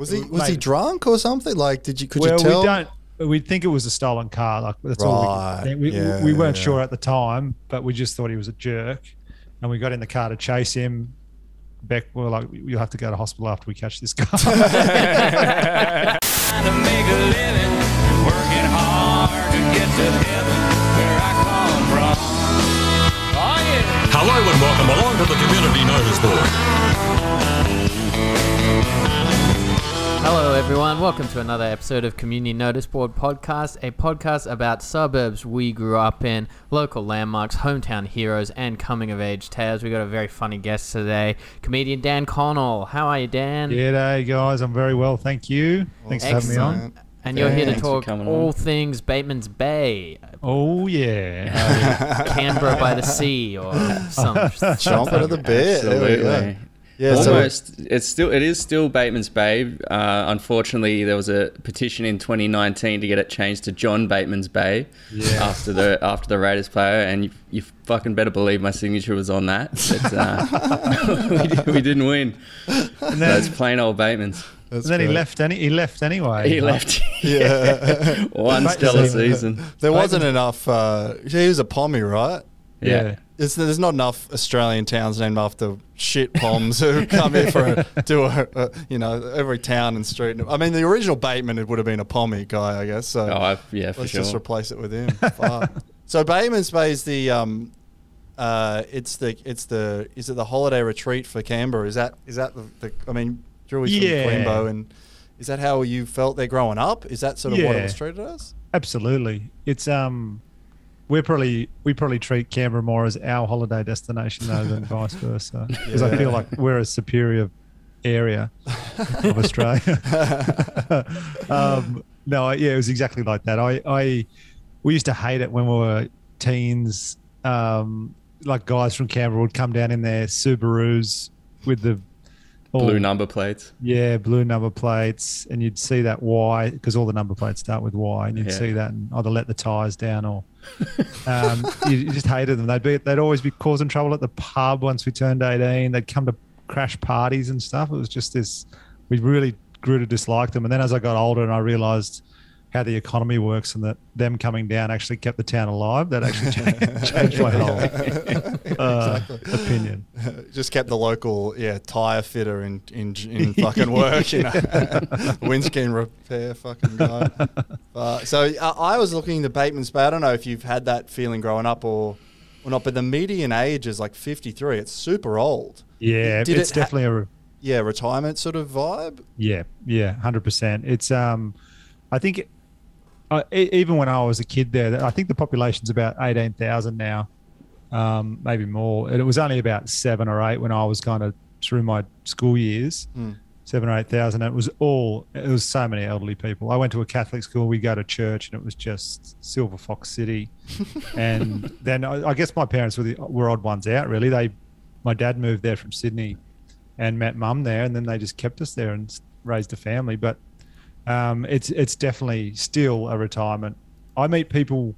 Was he was he drunk or something? Like, did you could well, you tell? we don't. We think it was a stolen car. Like that's all. Right, We, think. we, yeah, we weren't yeah. sure at the time, but we just thought he was a jerk, and we got in the car to chase him. Beck, we were like, "You'll have to go to hospital after we catch this guy." to make a living, working hard to get to heaven where I come from. Oh yeah. Hello and welcome along to the Community Notice Board. Hello, everyone. Welcome to another episode of Community Notice Board Podcast, a podcast about suburbs we grew up in, local landmarks, hometown heroes, and coming of age tales. We got a very funny guest today, comedian Dan Connell. How are you, Dan? G'day, guys. I'm very well, thank you. Thanks for having me on. And you're here to Thanks for talk coming all on. things Bateman's Bay, Oh yeah. Canberra by the Sea, or some. Chomping at the bit. There we go. Absolutely. Yeah, so- it's still. It is still Bateman's Bay. Uh, unfortunately, there was a petition in 2019 to get it changed to John Bateman's Bay Yeah. after the after the Raiders player, and you, you fucking better believe my signature was on that. But, uh, we, did, we didn't win. And So then, it's plain old Bateman's. That's and then he left. Any, he left anyway. He left. Yeah. One stellar season. there wasn't enough. Uh, he was a pommy, right? Yeah. It's, there's not enough Australian towns named after shit poms who come here for a, do a, a you know every town and street. I mean, the original Bateman it would have been a pommy guy, I guess. So Oh, I, yeah, for let's sure. just replace it with him. So Bateman's Bay is the um, uh, it's the it's the is it the holiday retreat for Canberra? Is that is that the, the I mean, Drew's Yeah. from Queenbow, and is that how you felt there growing up? Is that sort of what it was treated as? Absolutely. It's um we're probably we probably treat Canberra more as our holiday destination though than vice versa. Because I feel like we're a superior area of Australia. um, no, yeah, it was exactly like that. I, I we used to hate it when we were teens. Um, like guys from Canberra would come down in their Subarus with the all- Blue number plates. yeah, blue number plates, and you'd see that Y because all the number plates start with Y, and you'd Yeah. see that and either let the tires down or um, you, you just hated them. They'd be they'd always be causing trouble at the pub once we turned eighteen. They'd come to crash parties and stuff. It was just this. We really grew to dislike them, and then as I got older and I realised how the economy works and that them coming down actually kept the town alive, that actually changed, changed my whole uh, opinion. just kept the local yeah tire fitter in in, in fucking work, you know, windscreen repair fucking guy. Uh, so uh, I was looking at Bateman's Bay. I don't know if you've had that feeling growing up or or not, but the median age is like fifty three. It's super old. Yeah, Did it's it ha- definitely a Yeah, retirement sort of vibe. Yeah, yeah, hundred percent. It's um, I think, even when I was a kid there, I think the population's about eighteen thousand now, um, maybe more. And it was only about seven or eight when I was kind of through my school years, Hmm. seven or eight thousand. It was all. It was so many elderly people. I went to a Catholic school. We go to church, and it was just Silver Fox City. and then I, I guess my parents were the, were odd ones out. Really, they, my dad moved there from Sydney and met mum there, and then they just kept us there and raised a family. But um, it's it's definitely still a retirement. I meet people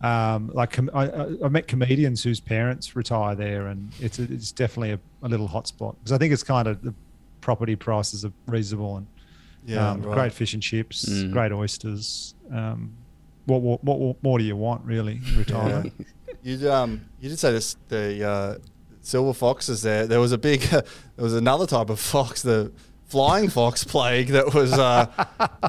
um, like com- I, I- I met comedians whose parents retire there, and it's a, it's definitely a, a little hotspot because I think it's kind of the property prices are reasonable and Yeah, um, right. great fish and chips, Mm. great oysters. Um, what, what what what more do you want really in retirement? You um you did say this the uh, silver foxes there. There was a big there was another type of fox, the flying fox plague that was uh,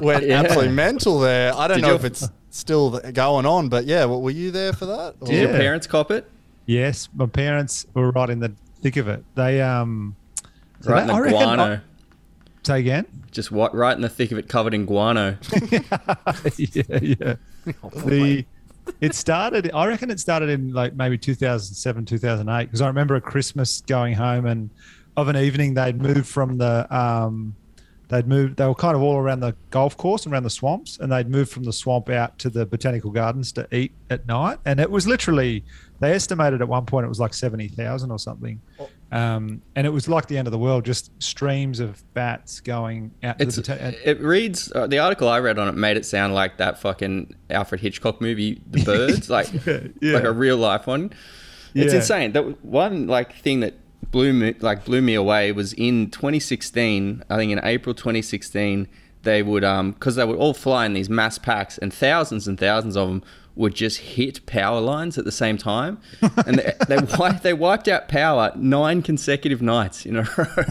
went Yeah. absolutely mental there. I don't Did know if it's still going on, but yeah, well, were you there for that? Or- Did your parents cop it? Yes, my parents were right in the thick of it. They um, so Right in the I reckon- guano. say again. Just what? Right in the thick of it, covered in guano. yeah, yeah. the it started. I reckon it started in like maybe 2007, 2008. Because I remember a Christmas going home and of an evening they'd moved from the um, they'd moved. They were kind of all around the golf course and around the swamps, and they'd moved from the swamp out to the botanical gardens to eat at night. And it was literally they estimated at one point it was like seventy thousand or something. Um, and it was like the end of the world, just streams of bats going out to It's the botanical. it reads uh, the article I read on it made it sound like that fucking Alfred Hitchcock movie, The Birds, like yeah. like a real life one. It's Yeah. insane. That one like thing that blew me like blew me away was in 2016. I think in April 2016 they would um because they would all fly in these mass packs and thousands and thousands of them would just hit power lines at the same time, and they they, wi- they wiped out power nine consecutive nights in a row.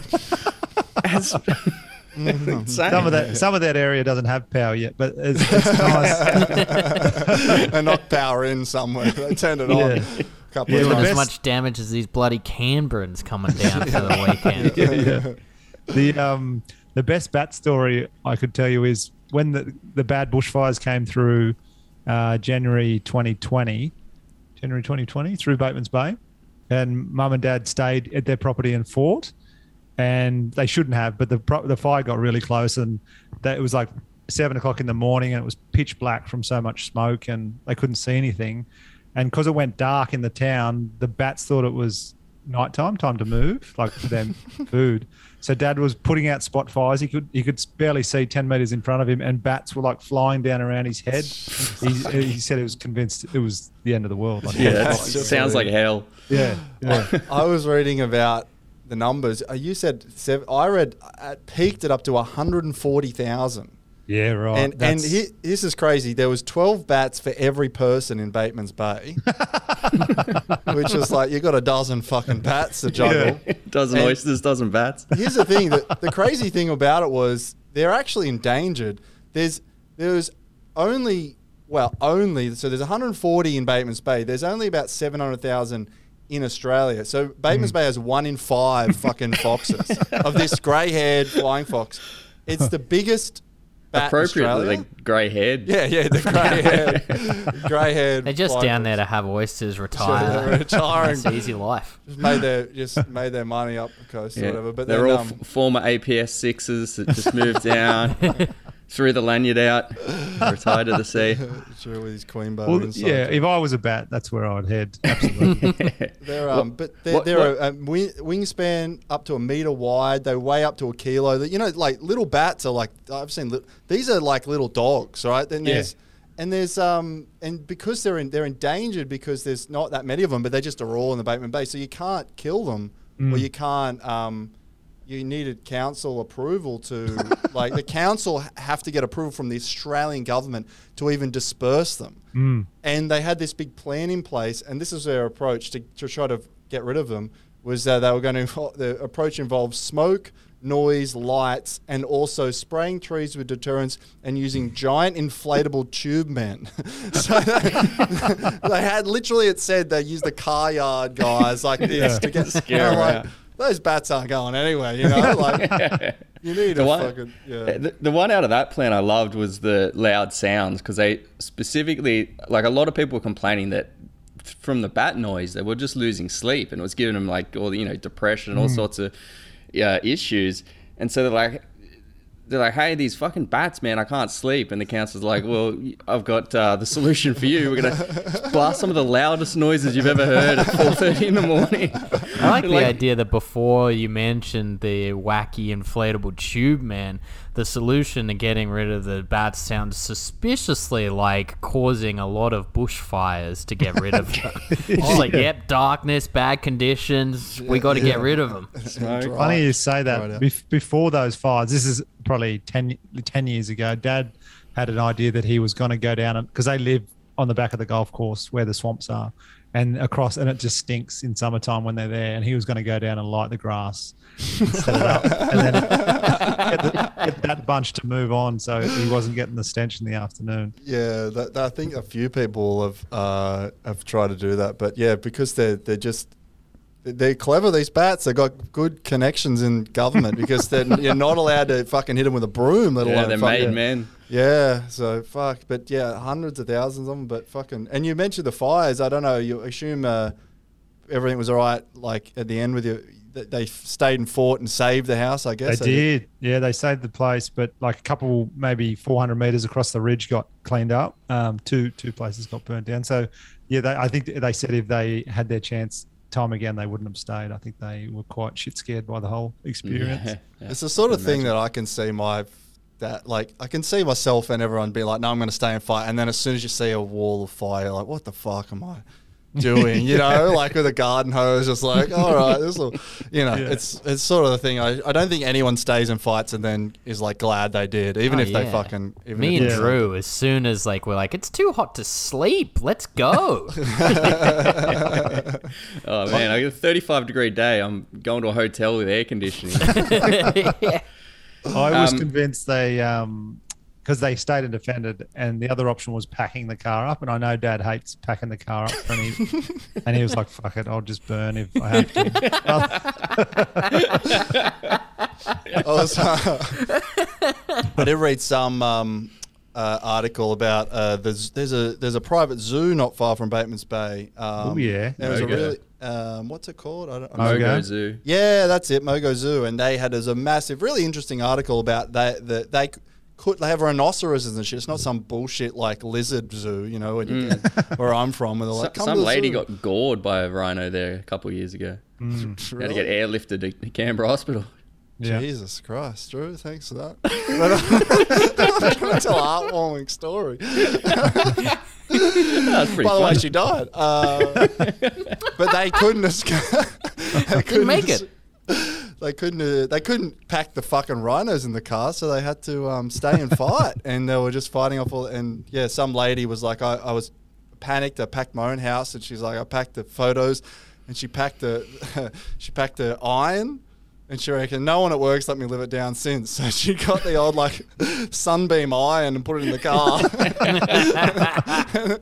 That's insane. Some of that, some of that area doesn't have power yet, but it's, it's nice. and knocked power in somewhere. They turned it on Yeah. a couple Yeah, of Doing times. as much damage as these bloody Canberrans coming down for the weekend. yeah, yeah. The um the best bat story I could tell you is when the the bad bushfires came through uh, January 2020, January 2020 through Bateman's Bay, and mum and dad stayed at their property in Fort, and they shouldn't have, but the pro- the fire got really close, and that it was like seven o'clock in the morning, and it was pitch black from so much smoke, and they couldn't see anything, and because it went dark in the town, the bats thought it was nighttime, time to move, like for them food. So dad was putting out spot fires. He could he could barely see ten meters in front of him, and bats were like flying down around his head. he, he said he was convinced it was the end of the world. Like, Yeah, that just sounds like hell. yeah, yeah. I was reading about the numbers. Uh, You said seven, I read uh, peaked it up to 140,000. Yeah, right. and and he, this is crazy. There was 12 bats for every person in Bateman's Bay, which is like you got a dozen fucking bats to juggle. dozen And- oysters, dozen bats. Here's the thing: the, the crazy thing about it was they're actually endangered. There's there's only well only so there's 140 in Bateman's Bay. There's only about 700,000 in Australia. So Bateman's Hmm. Bay has one in five fucking foxes of this grey-haired flying fox. It's the biggest bat in Appropriately, Australia. like grey haired. yeah, yeah, the grey-haired, grey-haired. They're just flying down there to have oysters, they're retire. retiring. It's easy life. Just made their just made their money up the coast Yeah. or whatever. But they're then, all um, f- former APS sixes that just moved down, threw the lanyard out, retired to the sea. sure with his queen bow well, inside. yeah. If I was a bat, that's where I would head. Absolutely. They're um, but they're, what- they're what- a, a wingspan up to a meter wide. They weigh up to a kilo. You know, like little bats are like I've seen. Li- these are like little dogs, right? Then Yeah. there's and there's um and because they're in, they're endangered because there's not that many of them, but they just are all in the Bateman Bay, so you can't kill them or you can't um. You needed council approval to, like, the council have to get approval from the Australian government to even disperse them Mm. and they had this big plan in place, and this is their approach to, to try to get rid of them. Was that they were going to the approach involved smoke, noise, lights, and also spraying trees with deterrents and using giant inflatable tube men. so they, they had literally it said they used the car yard guys like this to get scared. I'm 'em like, out. Those bats aren't going anywhere, you know. Like you need The a one, fucking yeah. the, the one out of that plan I loved was the loud sounds because they specifically, like a lot of people were complaining that from the bat noise they were just losing sleep and it was giving them like all the you know depression and all sorts of uh, issues. And so they're like, they're like, hey, these fucking bats, man, I can't sleep. And the council's like, well, I've got uh, the solution for you. We're gonna blast some of the loudest noises you've ever heard at 4:30 in the morning. I like the Like- idea that before you mentioned the wacky inflatable tube man, the solution to getting rid of the bats sounds suspiciously like causing a lot of bushfires to get rid of them. It's like, yep, darkness, bad conditions, we got to get rid of them. Smoke. Funny you say that. out. Bef- before those fires, this is probably 10, 10 years ago. Dad had an idea that he was going to go down because they live on the back of the golf course where the swamps are, and across, and it just stinks in summertime when they're there. And he was going to go down and light the grass, and set it up, and then get, the, get that bunch to move on, so he wasn't getting the stench in the afternoon. Yeah, that, that- I think a few people have uh, have tried to do that, but yeah, because they're they're just they're clever. These bats, they've got good connections in government because they're you're not allowed to fucking hit them with a broom. Let Yeah, alone they're fucking- made men. Yeah, so fuck, but yeah, hundreds of thousands of them. But fucking, and you mentioned the fires. I don't know. You assume uh, everything was all right, like at the end with you. They stayed and fought and saved the house. I guess They did. Yeah, they saved the place, but like a couple, maybe 400 meters across the ridge got cleaned up. Um, two two places got burnt down. So, yeah, they, I think they said if they had their chance time again, they wouldn't have stayed. I think they were quite shit scared by the whole experience. Yeah, yeah. It's the sort of thing that I can see my that like I can see myself and everyone be like, no, I'm going to stay and fight. And then as soon as you see a wall of fire, you're like, what the fuck am I? Doing? You know, like with a garden hose, just like, all right, this will, you know, Yeah. it's it's sort of the thing. I, I don't think anyone stays and fights and then is like glad they did, even Oh, if they fucking. Even Me if and Yeah. Drew, as soon as like we're like, it's too hot to sleep. Let's go. Oh man, I get a 35 degree day. I'm going to a hotel with air conditioning. yeah. I was Um, convinced they, um, because they stayed and defended, and the other option was packing the car up. And I know Dad hates packing the car up, and he, and he was like, "Fuck it, I'll just burn if I have to." I, was, I did read some um, uh, article about uh, there's there's a there's a private zoo not far from Bateman's Bay. Um, Oh, yeah. there was a Mogo. really um, what's it called? I don't, I'm Mogo. Mogo Zoo. Yeah, that's it, Mogo Zoo, and they had there's a massive, really interesting article about that that they c- could they have rhinoceroses and shit. It's not some bullshit like lizard zoo, you know, when you get, where I'm from, and they're like, Come some lady zoo." got gored by a rhino there a couple of years ago. Had to get airlifted to to Canberra Hospital. Yeah. Jesus Christ, Drew, thanks for that. I'm going to tell a heartwarming story. That's pretty By the way, she died. Uh, but they couldn't escape. they couldn't make es- it. They couldn't. Uh, they couldn't pack the fucking rhinos in the car, so they had to um, stay and fight. and they were just fighting off all. And yeah, some lady was like, I, I was panicked. I packed my own house, and she's like, I packed the photos, and she packed the she packed the iron. And she reckoned no one at work's let me live it down since. So she got the old like sunbeam iron and put it in the car.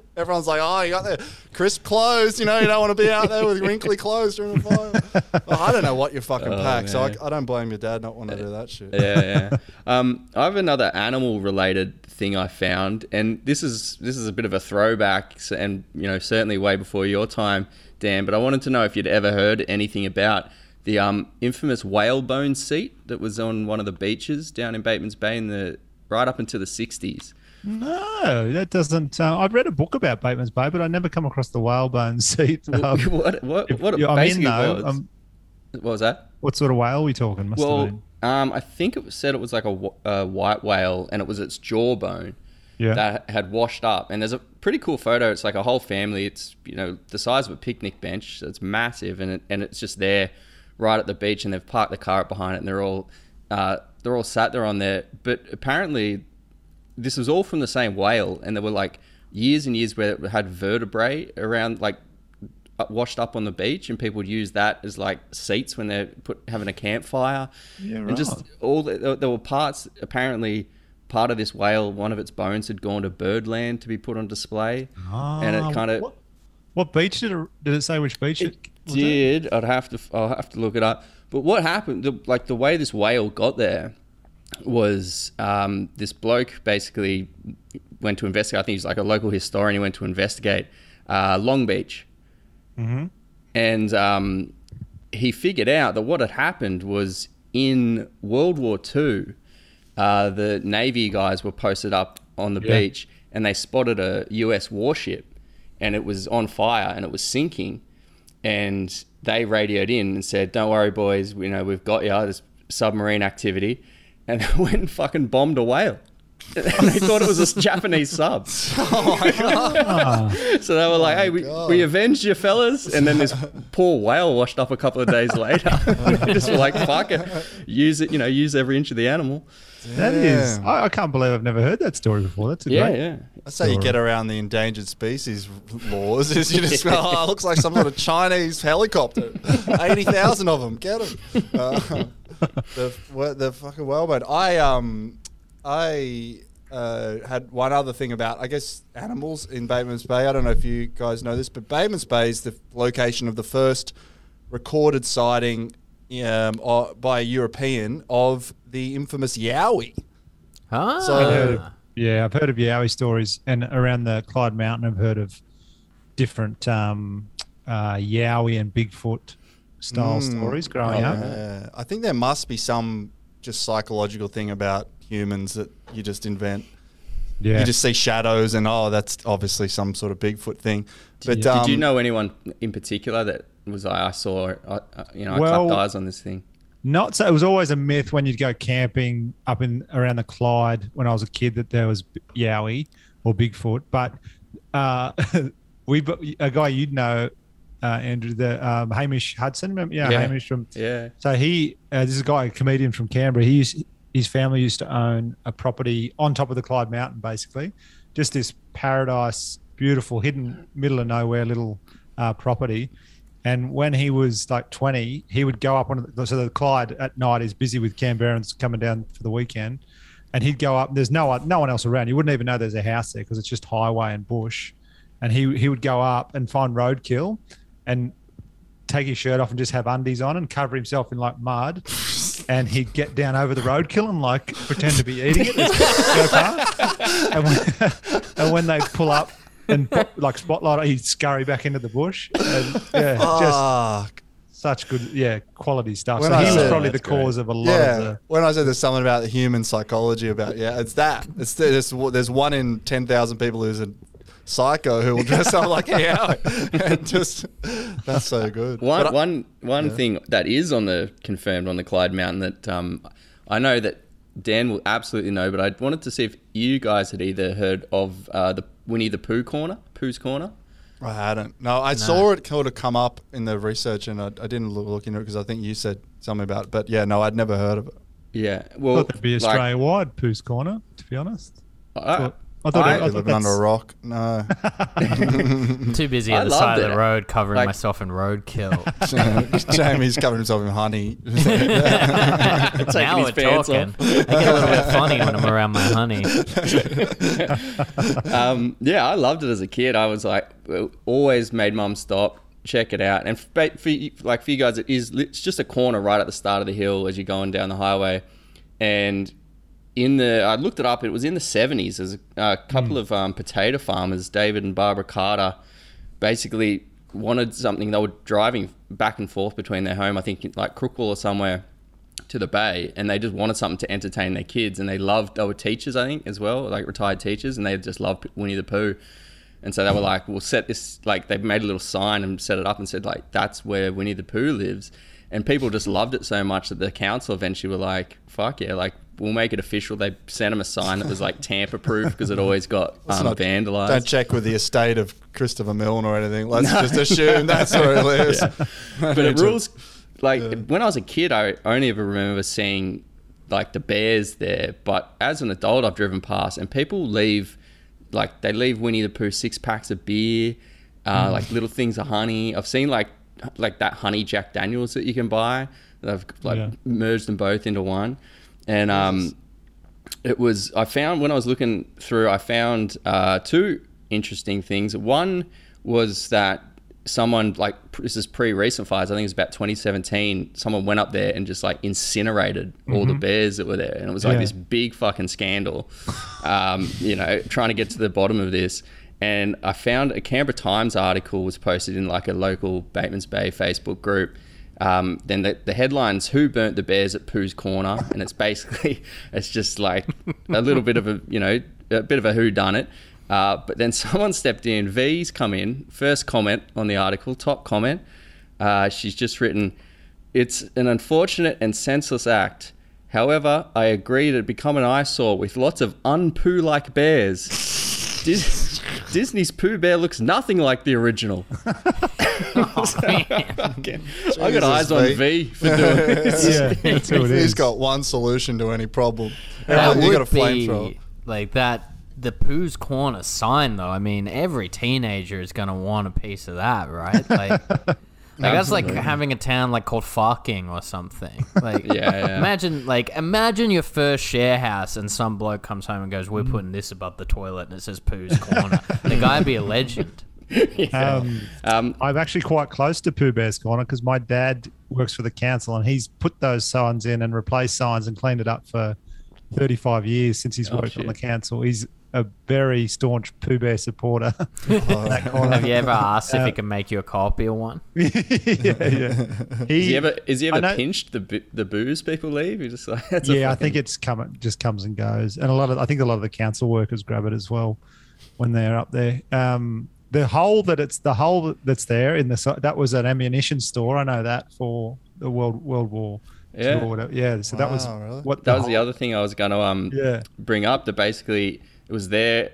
Everyone's like, "Oh, you got the crisp clothes. You know, you don't want to be out there with wrinkly clothes during the fire." Well, I don't know what you fucking Oh, pack, so. I, I don't blame your dad not wanting to do that shit. yeah, yeah. Um, I have another animal-related thing I found, and this is this is a bit of a throwback, and you know certainly way before your time, Dan. But I wanted to know if you'd ever heard anything about the um, infamous whalebone seat that was on one of the beaches down in Bateman's Bay in the right up into the '60s. No, that doesn't. Uh, I've read a book about Bateman's Bay, but I never come across the whalebone seat. Um, what what if- what it I'm in though. was? Um, what was that? what sort of whale are we talking? Must Well, um, I think it was said it was like a, a white whale, and it was its jawbone. Yeah. that had washed up. And there's a pretty cool photo. It's like a whole family. It's you know the size of a picnic bench. So it's massive, and it, and it's just there, right at the beach. And they've parked the car up behind it, and they're all uh, they're all sat there on there. But apparently, this was all from the same whale, and there were like years and years where it had vertebrae around like uh, washed up on the beach, and people would use that as like seats when they're put having a campfire. Yeah, And just all the, there- were parts apparently part of this whale one of its bones had gone to birdland to be put on display and Ah, it kind of What, beach did it? Did it say which beach it, it? did i'd have to i'll have to look it up but what happened the, like the way this whale got there was um, this bloke basically went to investigate i think he's like a local historian he went to investigate uh, long beach and um, he figured out that what had happened was in World War II, uh, the Navy guys were posted up on the Yeah. beach and they spotted a US warship and it was on fire and it was sinking. And they radioed in and said, Don't worry, boys, we know we've got you. There's submarine activity. And they went and fucking bombed a whale. and they thought it was a Japanese sub. Oh my god! So they were like, oh "Hey, we, God. we avenged you, fellas," and then this poor whale washed up a couple of days later. they just were like, "Fuck it, use it, you know, use every inch of the animal." That is. I, I can't believe I've never heard that story before. That's a Yeah, great. yeah. That's how you get around the endangered species laws. Is you just oh, it looks like some sort of Chinese helicopter. Eighty thousand of them. Get them. Uh, the the fucking whalebone. I um I uh, had one other thing about I guess animals in Bateman's Bay. I don't know if you guys know this, but Bateman's Bay is the location of the first recorded sighting um, uh, by a European of the infamous Yowie. Ah. So- I've heard of- yeah, I've heard of Yowie stories, and around the Clyde Mountain, I've heard of different um, uh, Yowie and Bigfoot style Mm. stories growing up. Yeah, I think there must be some just psychological thing about humans that you just invent. Yeah, You just see shadows, and oh, that's obviously some sort of Bigfoot thing. But Did um, you know anyone in particular that was like, I saw, I, I- you know, I Well- clapped eyes on this thing? Not so. It was always a myth when you'd go camping up in around the Clyde when I was a kid that there was Yowie or Bigfoot. But uh, we a guy you'd know, uh, Andrew, the um, Hamish Hudson. Remember? Yeah, Yeah. Hamish from. Yeah. So he, uh, this is a guy, a comedian from Canberra. He used, his family used to own a property on top of the Clyde Mountain, basically, just this paradise, beautiful, hidden, middle of nowhere little uh, property. And when he was like 20, he would go up on the, so the Clyde at night is busy with Canberrans coming down for the weekend, and he'd go up. There's no no one else around. You wouldn't even know there's a house there because it's just highway and bush. And he he would go up and find roadkill, and take his shirt off and just have undies on and cover himself in like mud. And he'd get down over the roadkill and like pretend to be eating it. And when, and when they pull up and like spotlight, he'd scurry back into the bush. And, yeah, just such good, yeah, quality stuff. When so I he was probably the That's great. cause of a lot Yeah, of the. when I said there's something about the human psychology about yeah, it's that. It's there's, there's one in ten thousand people who's a psycho who will dress up like yeah, and just that's so good. One But I- one one thing that is on the confirmed on the Clyde Mountain that um, I know that Dan will absolutely know, but I wanted to see if you guys had either heard of uh, the Winnie the Pooh corner, Pooh's corner. I hadn't. No, I saw it sort of come up in the research, and I, I didn't look, look into it because I think you said something about it. But yeah, no, I'd never heard of it. Yeah, well, thought that'd be Australia wide, Pooh's Corner, to be honest. I, thought- I thought I- it- I You're living under a rock. No, too busy I at the side loved of the road covering Like- myself in roadkill. Jamie's covering himself in honey. now his we're pants talking. I get a little bit funny when I'm around my honey. um, yeah, I loved it as a kid. I was like, always made mum stop, check it out. And for, for like for you guys, it is it's just a corner right at the start of the hill as you're going down the highway. And in the, I looked it up. It was in the 70s. There's a, a couple of um, potato farmers, David and Barbara Carter, basically wanted something. They were driving back and forth between their home, I think like Crookwell or somewhere, to the bay and they just wanted something to entertain their kids and they loved they were teachers i think as well like retired teachers and they just loved winnie the pooh and so they were like we'll set this like they made a little sign and set it up and said like that's where winnie the pooh lives and people just loved it so much that the council eventually were like fuck yeah like we'll make it official they sent them a sign that was like tamper proof because it always got um, not- vandalized Don't check with the estate of Christopher Milne or anything. Let's just assume that's where it lives. but it rules like when I was a kid, I only ever remember seeing like the bears there. But as an adult, I've driven past and people leave like they leave Winnie the Pooh six packs of beer, uh, like little things of honey. I've seen like like that honey Jack Daniels that you can buy. They've like Yeah. merged them both into one, and um, it was I found when I was looking through, I found uh, two interesting things. One was that someone like this is pre recent fires. I think it was about 2017. Someone went up there and just like incinerated all the bears that were there, and it was like Yeah. this big fucking scandal. Um, you know, trying to get to the bottom of this. And I found a Canberra Times article was posted in like a local Bateman's Bay Facebook group. Um, then the, the headlines "Who burnt the bears at Pooh's Corner?" and it's basically it's just like a little bit of a you know a bit of a who done it. Uh, but then someone stepped in. V's come in. First comment on the article, top comment. Uh, she's just written, "It's an unfortunate and senseless act. However, I agree that it become an eyesore with lots of un-Pooh like bears. Dis- Disney's Pooh Bear looks nothing like the original." Oh, man. Again, I got Jesus, eyes on V. V for doing this. Yeah, that's who it He's is. got one solution to any problem. That Everyone- you got a flamethrower. like that. The Pooh's Corner sign, though. I mean, every teenager is gonna want a piece of that, right? Like, like that's like having a town like called Farking or something. Like, Yeah, yeah. imagine like imagine your first share house and some bloke comes home and goes, "We're putting this above the toilet," and it says Pooh's Corner. the guy'd be a legend. Um, Um, I'm actually quite close to Pooh Bear's Corner because my dad works for the council and he's put those signs in and replaced signs and cleaned it up for 35 years since he's Oh, worked on the council. He's a very staunch Pooh Bear supporter. that corner. Have you ever asked if Uh, he can make you a copy of one? yeah, yeah. He, Is he ever is he ever know- pinched the the booze people leave? He just like that's a yeah, I think it's come it just comes and goes, and a lot of I think a lot of the council workers grab it as well when they're up there. Um, the hole that it's the hole that's there in the that was an ammunition store. I know that for the World World War. Yeah. yeah. So that was really? what that was the other thing I was going to um Yeah. bring up. That basically it was there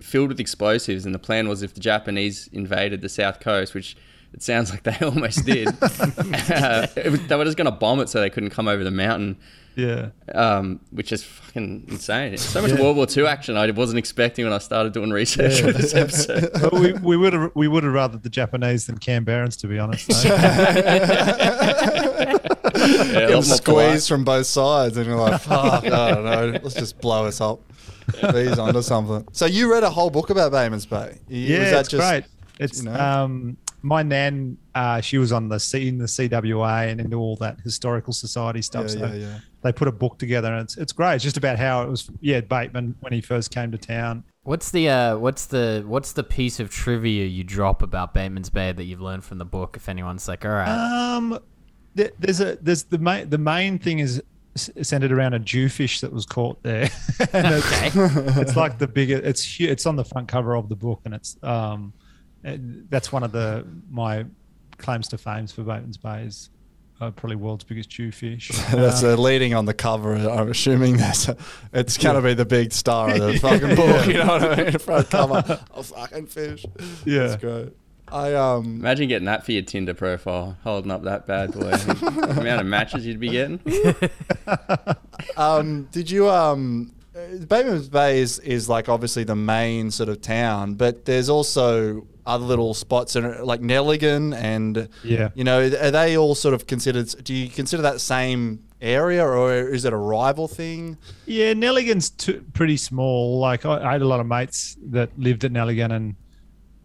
filled with explosives, and the plan was if the Japanese invaded the south coast, which it sounds like they almost did, uh, it was- they were just going to bomb it so they couldn't come over the mountain. Yeah. Um, which is fucking insane. So much World War II action I wasn't expecting when I started doing research for this episode. But we we would have we would have rather the Japanese than Canberrans, to be honest. though. Yeah, a lot Get more squeezed polite. from both sides, and you're like, fuck, I don't know. Let's just blow us up. He's onto something. So you read a whole book about Batemans Bay? Yeah, was that it's just- great. It's you know? um my nan. Uh, she was on the C in the CWA and into all that historical society stuff. Yeah, so yeah, yeah. they put a book together, and it's it's great. It's just about how it was. Yeah, Bateman when he first came to town. What's the uh, what's the what's the piece of trivia you drop about Bateman's Bay that you've learned from the book? If anyone's like, all right, Um, there, there's a there's the main the main thing is s- centered around a jewfish that was caught there. and it's, it's like the bigger. It's hu- it's on the front cover of the book, and it's um, and that's one of the my claims to fame for Bateman's Bay is uh, probably world's biggest jewfish. That's Um, uh, leading on the cover. I'm assuming that's it's going to be the big star of the fucking book. You know what I mean? Front cover. A fucking fish. Yeah. That's great. I um Imagine getting that for your Tinder profile, holding up that bad boy. the amount of matches you'd be getting. um did you um uh, Bateman's Bay is, is like obviously the main sort of town, but there's also other little spots in it, like Nelligen and Yeah. you know are they all sort of considered? Do you consider that same area or is it a rival thing? Yeah, Nelligen's t- pretty small. Like I, I had a lot of mates that lived at Nelligen, and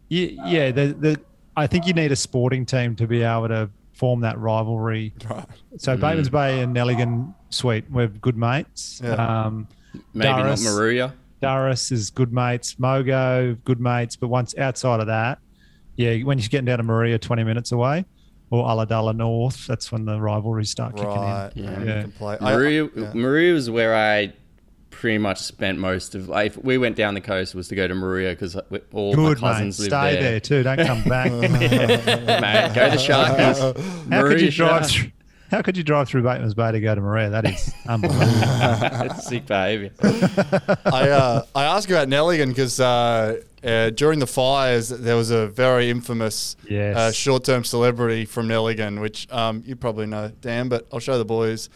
yeah, yeah, the, the, I think you need a sporting team to be able to form that rivalry. Right. So Bateman's Bay and Nelligen, sweet, we're good mates. Yeah. Um, Maybe Durras. not Moruya. Durras is good mates. Mogo, good mates. But once outside of that, yeah, when you're getting down to Maria, 20 minutes away, or Ulladulla North, that's when the rivalries start kicking in. Yeah. Yeah. You can play. I- Maria, yeah. Maria was where I pretty much spent most of. Like, if we went down the coast was to go to Maria because all Good, my mate. cousins lived Stay there. there. too. Don't come back. Mate, go the Sharkies. How could you drive? Shark. Through, how could you drive through Bateman's Bay to go to Maria? That is unbelievable. It's sick behaviour. I uh, I asked about Nelligen because uh, uh, during the fires there was a very infamous Yes. uh, short-term celebrity from Nelligen, which um, you probably know, Dan. But I'll show the boys.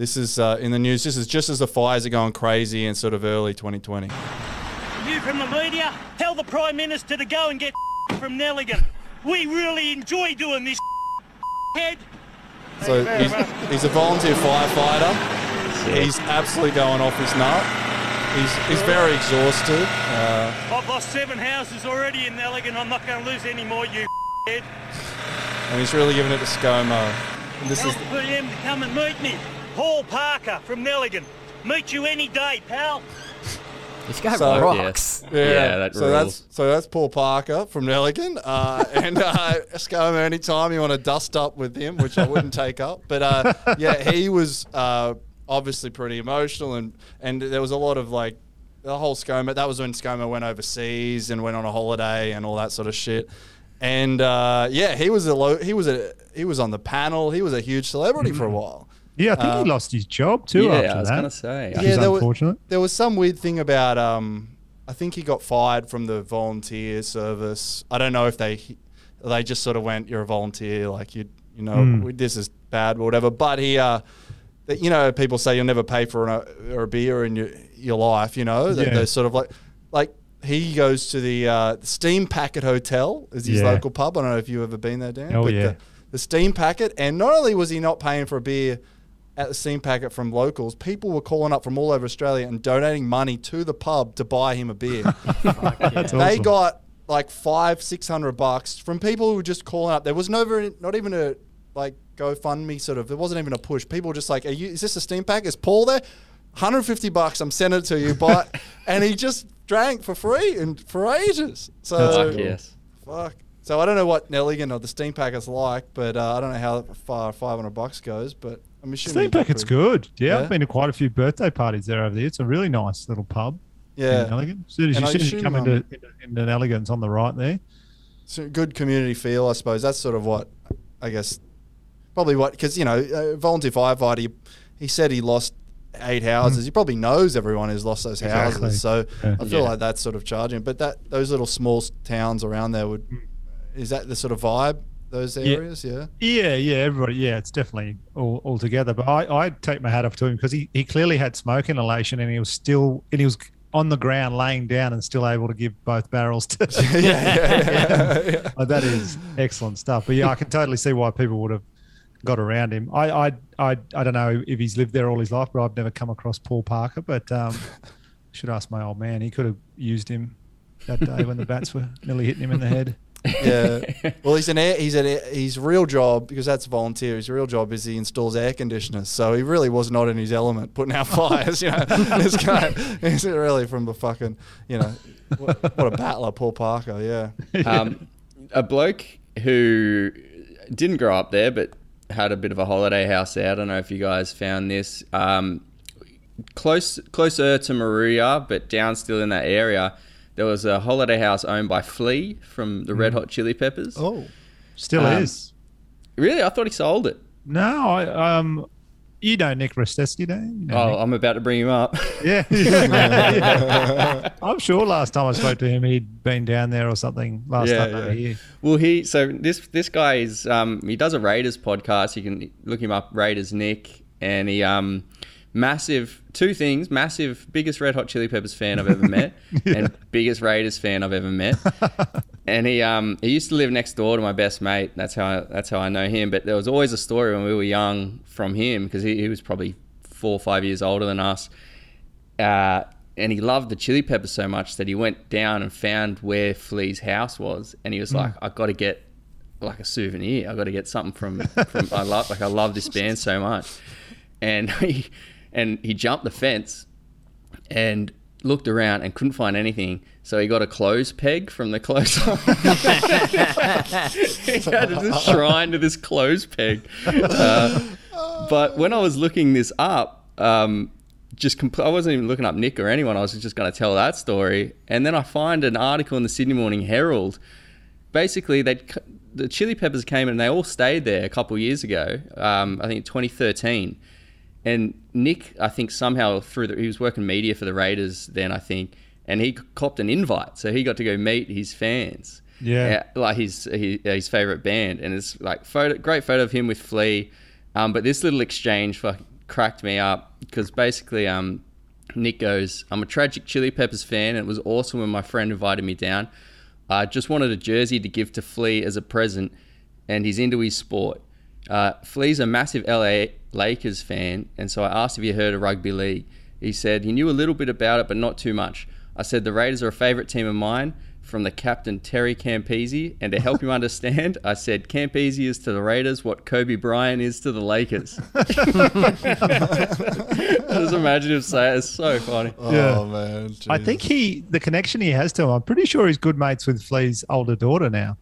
This is uh, in the news. This is just as the fires are going crazy in sort of early 2020. You from the media, tell the Prime Minister to go and get from Nelligen. We really enjoy doing this, head. So he's, he's a volunteer firefighter. He's absolutely going off his nut. He's, he's very exhausted. Uh, I've lost seven houses already in Nelligen. I'm not going to lose any more, you head. and he's really giving it to ScoMo. And this Tell is the PM to come and meet me. Paul Parker from Nelligen. Meet you any day, pal. this guy So- rocks. Yeah, that so rules. that's so that's Paul Parker from Nelligen, uh, and uh, ScoMo. Anytime you want to dust up with him, which I wouldn't take up, but uh, yeah, he was uh, obviously pretty emotional, and and there was a lot of like the whole ScoMo. That was when ScoMo went overseas and went on a holiday and all that sort of shit. And uh, yeah, he was a low, he was a he was on the panel. He was a huge celebrity for a while. Yeah, I think Uh, he lost his job too. yeah, after I was that. gonna say. Which is there was, unfortunate. there was some weird thing about um I think he got fired from the volunteer service. I don't know if they they just sort of went you're a volunteer like you you know we- this is bad or whatever but he uh that you know people say you'll never pay for an, or a beer in your your life you know They- Yeah. they're sort of like like he goes to the uh, Steam Packet Hotel is his Yeah. local pub I don't know if you've ever been there Dan Oh, but yeah. the, the Steam Packet and not only was he not paying for a beer at the Steam Packet from locals, people were calling up from all over Australia and donating money to the pub to buy him a beer. That's they awesome. got like five, six hundred bucks from people who were just calling up. There was no very, not even a like GoFundMe sort of. There wasn't even a push. People were just like, "Are you? Is this a Steam Pack? Is Paul there? 150 bucks. I'm sending it to you." But and he just drank for free and for ages. So Fuck yes. Fuck. So I don't know what Nelligen or the Steam Packet's like, but uh, I don't know how far 500 bucks goes. But I'm assuming Steam Packet's good. Yeah, Yeah? I've been to quite a few birthday parties there over there. It's a really nice little pub. Yeah, in Nelligen. As soon as, And you, soon as you come into, um, into, into Nelligen, it's on the right there. so good community feel, I suppose. That's sort of what I guess probably what because you know uh, volunteer firefighter. He, he said he lost eight houses. He probably knows everyone who's lost those Exactly. houses. So Yeah. I feel Yeah. like that's sort of charging. But that those little small towns around there would is that the sort of vibe? Those areas, yeah. Yeah, yeah, everybody. Yeah, it's definitely all, all together. But I, I take my hat off to him because he, he clearly had smoke inhalation and he was still and he was on the ground laying down and still able to give both barrels to. yeah, yeah, yeah. Oh, that is excellent stuff. But yeah, I can totally see why people would have got around him. I, I, I, I don't know if he's lived there all his life, but I've never come across Paul Parker. But um, should ask my old man. He could have used him that day when the bats were nearly hitting him in the head. Yeah. Well, he's an air, he's an air, his real job because that's volunteer. His real job is he installs air conditioners. So he really was not in his element putting out fires. You know, this guy is really from the fucking you know what, what a battler, Paul Parker. Yeah. um, a bloke who didn't grow up there but had a bit of a holiday house there. I don't know if you guys found this. Um, close closer to Moruya, but down still in that area, there was a holiday house owned by Flea from the Red Hot Chili Peppers. Oh. Still Um, is. Really? I thought he sold it. No, I, um, you know Nick Restesky, don't you? know Oh, Nick? I'm about to bring him up. Yeah. Yeah. I'm sure last time I spoke to him, he'd been down there or something last Yeah, time yeah. here. Well, he so this this guy is um he does a Raiders podcast. You can look him up, Raiders Nick, and he um massive two things: massive, biggest Red Hot Chili Peppers fan I've ever met, and biggest Raiders fan I've ever met. and he um he used to live next door to my best mate. That's how I, that's how I know him. But there was always a story when we were young from him because he, he was probably four or five years older than us. Uh, and he loved the chili peppers so much that he went down and found where Flea's house was, and he was like, "I got to get like a souvenir. I got to get something from from I love like I love this band so much." And he and he jumped the fence and looked around and couldn't find anything. So he got a clothes peg from the clothes. he had this shrine to this clothes peg. Uh, but when I was looking this up, um, just compl- I wasn't even looking up Nick or anyone. I was just going to tell that story, and then I find an article in the Sydney Morning Herald. Basically, they the Chili Peppers came and they all stayed there a couple years ago. Um, I think 2013, and Nick, I think somehow through the, he was working media for the Raiders then, I think, and he copped an invite, so he got to go meet his fans. Yeah. like his his, his favorite band, and it's like photo, great photo of him with Flea. Um, but this little exchange fucking cracked me up because basically, um, Nick goes, "I'm a tragic Chili Peppers fan, and it was awesome when my friend invited me down. I just wanted a jersey to give to Flea as a present, and he's into his sport. Uh, Flea's a massive LA Lakers fan, and so I asked if he heard of rugby league. He said he knew a little bit about it, but not too much. I said the Raiders are a favourite team of mine from the captain Terry Campese, and to help him understand, I said Campese is to the Raiders what Kobe Bryant is to the Lakers. Just imagine him say it. It's so funny. Oh Yeah. man. I think he, the connection he has to him, I'm pretty sure he's good mates with Flea's older daughter now.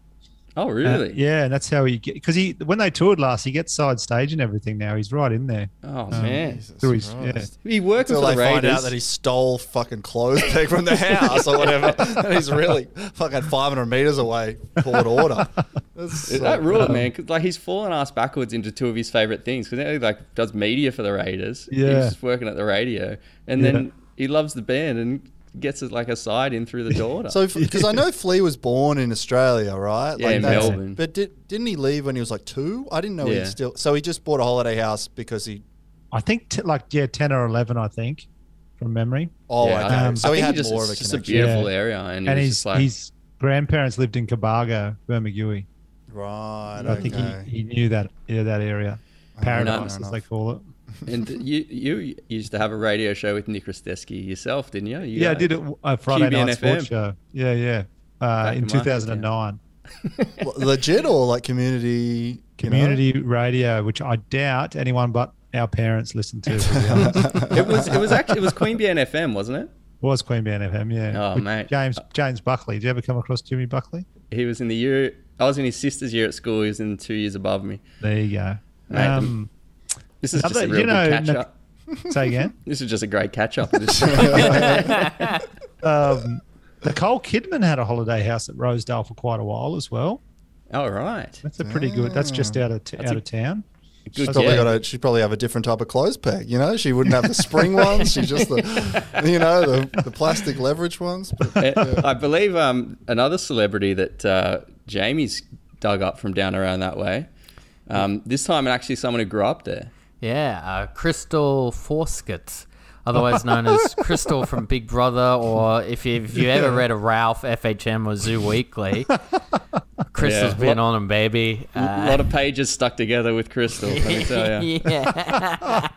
Oh, Uh, really? yeah, and that's how he get because he when they toured last, he gets side stage and everything. Now he's right in there. Oh, man. Jesus Through his- yeah. Christ. He working Until for they the find out that he stole fucking clothes peg from the house or whatever, and he's really fucking 500 meters away. Poured order. That's so- that ruled, man. 'cause, like he's fallen ass backwards into two of his favorite things because he like does media for the Raiders. Yeah. he's just working at the radio, and Yeah. then he loves the band and gets it like a side in through the daughter. So, because I know Flea was born in Australia, right? Yeah, in Melbourne. But did, didn't he leave when he was like two? I didn't know he still. So he just bought a holiday house because he. I think t- like yeah, ten or eleven, I think, from memory. Oh, Yeah, okay. um, so I he had just, more of a it's just a connection. beautiful Yeah. area, and, and his like, his grandparents lived in Cobargo, Bermagui. Right. I think he, he knew that yeah that area, paradise as they call it. and you you used to have a radio show with Nick Rostesky yourself, didn't you? you Yeah, I uh, did it a Friday QBN night sports show. Yeah, yeah, uh, in in 2009. Legit or like community you know? Community radio, which I doubt anyone but our parents listened to. to. It was it was actually it was Queen Bee FM, wasn't it? was Queen Band FM, yeah. Oh, With mate. James James Buckley. Did you ever come across Jimmy Buckley? He was in the year. I was in his sister's year at school. He was in two years above me. There you go. Mate, Um, This is just Another- a real you know, good catch Nic- up. say again. This is just a great catch up. Um, Nicole Kidman had a holiday house at Rosedale for quite a while as well. All right. That's a pretty good. That's just out of t- That's out a- of town. She's Good probably guess. got a, she'd probably have a different type of clothes peg. You know, she wouldn't have the spring ones. She's just the, you know, the, the plastic leverage ones. But, Uh, I believe um, another celebrity that uh, Jamie's dug up from down around that way. Um, this time, actually, someone who grew up there. Yeah, uh, Krystal Forscutt, otherwise known as Krystal from Big Brother, or if you, if you ever read a Ralph, FHM, or Zoo Weekly, Krystal's Yeah. been on them, baby. A Uh, lot of pages stuck together with Krystal. Let me tell you. yeah.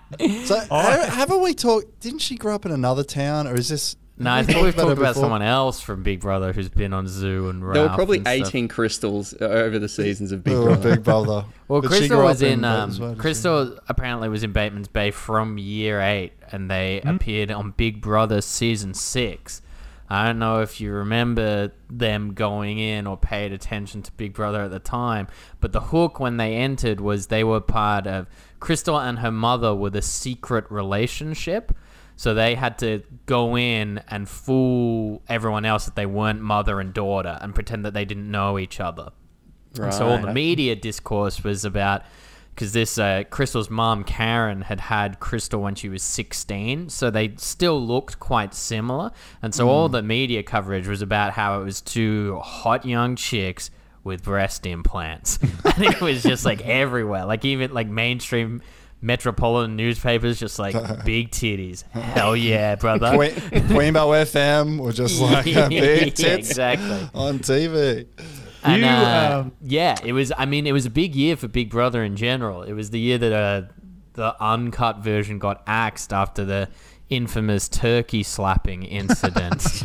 so ha- haven't we talked? Didn't she grow up in another town, or is this? No, I have we think we've talked about before? someone else from Big Brother who's been on Zoo and Ralph. There were probably and stuff. 18 crystals uh, over the seasons of Big Oh, Brother. Big Brother. Well, Did Krystal was up in. Um, did she? Krystal apparently was in Bateman's Bay from year eight, and they appeared on Big Brother season six. I don't know if you remember them going in or paid attention to Big Brother at the time, but the hook when they entered was they were part of Krystal and her mother were the secret relationship. So they had to go in and fool everyone else that they weren't mother and daughter and pretend that they didn't know each other. Right. And so all the media discourse was about because this uh, Krystal's mom Karen had had Krystal when she was 16, so they still looked quite similar, and so all the media coverage was about how it was two hot young chicks with breast implants, and it was just like everywhere, like even like mainstream. Metropolitan newspapers just like big titties. Hell yeah, brother. Queen, Queenbow FM were just like big Yeah, tits exactly. on TV. And, You, uh, um, yeah, it was. I mean, it was a big year for Big Brother in general. It was the year that uh, the uncut version got axed after the infamous turkey slapping incident.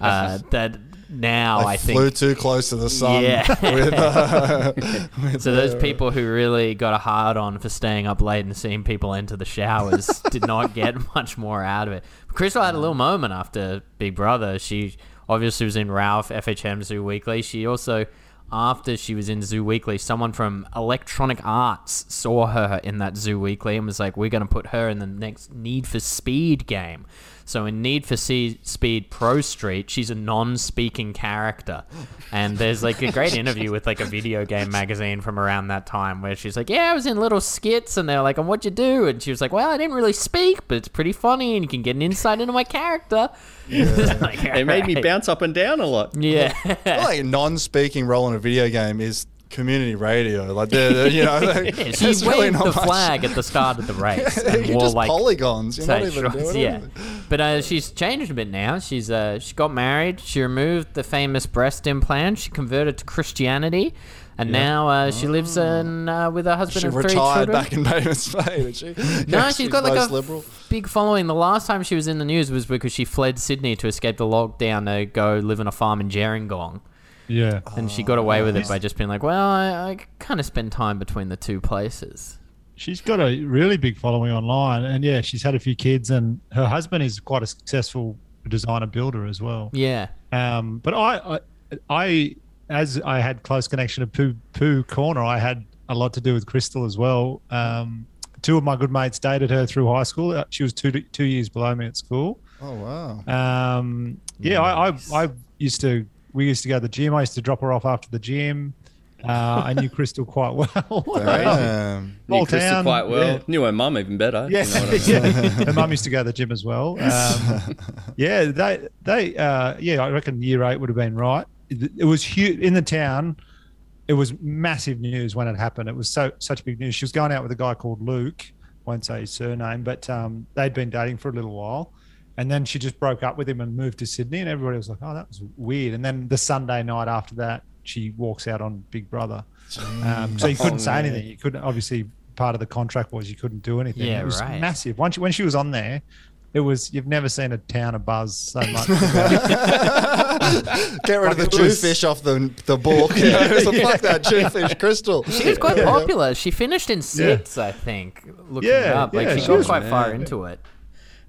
uh, that now I, I, flew think. too close to the sun. Yeah. with, uh, with So those people who really got a hard on for staying up late and seeing people enter the showers did not get much more out of it. Krystal had a little moment after Big Brother. She obviously was in Ralph FHM Zoo Weekly. She also, after she was in Zoo Weekly, someone from Electronic Arts saw her in that Zoo Weekly and was like, "We're going to put her in the next Need for Speed game." So in Need for Se- Speed Pro Street, she's a non-speaking character, and there's like a great interview with like a video game magazine from around that time where she's like, "Yeah, I was in little skits," and they're like, "And what'd you do?" And she was like, "Well, I didn't really speak, but it's pretty funny, and you can get an insight into my character." Like, It made me bounce up and down a lot. Yeah. like a non-speaking role in a video game is community radio. Like they're, you know, Yeah, she waved really the much- flag at the start of the race and You're wore just like polygons. You're not even doing yeah. But uh, she's changed a bit now. She's uh, she got married. She removed the famous breast implant. She converted to Christianity, and now uh, she lives in, uh, with her husband She and three retired children. back in Bay, did she? no, Yeah, she's got like a liberal. big following. The last time she was in the news was because she fled Sydney to escape the lockdown to go live on a farm in Gerringong. Yeah. And she got away with it by just being like, well, I, I kind of spend time between the two places. She's got a really big following online, and yeah, she's had a few kids, and her husband is quite a successful designer builder as well. Yeah. Um, but I, I, I, as I had close connection to Pooh Pooh Corner, I had a lot to do with Krystal as well. Um, two of my good mates dated her through high school. Uh, She was two two years below me at school. Oh wow. Um, yeah, I, I, I used to. We used to go to the gym. I used to drop her off after the gym. Uh, I knew Krystal quite well. Damn. Knew Small Krystal town, quite well. yeah. Knew her mum even better. Yeah, You know I mean? yeah. Her mum used to go to the gym as well. Um, yeah, they they uh, yeah, I reckon year eight would have been right. It, it was huge in the town. It was massive news when it happened. It was so such big news. She was going out with a guy called Luke. Won't say his surname, but um, they'd been dating for a little while, and then she just broke up with him and moved to Sydney. And everybody was like, "Oh, that was weird." And then the Sunday night after that, she walks out on Big Brother. Um, so you couldn't Oh, say no. anything. You couldn't obviously part of the contract was you couldn't do anything. Yeah, it was right. massive. Once she, when she was on there, it was you've never seen a town a buzz so much. Get rid of the Like it was- off the the book. You know, so fuck that Jewfish crystal. She was quite popular. She finished in sixth, I think, looking it Yeah, up. Like, yeah, she she got was- quite far into it.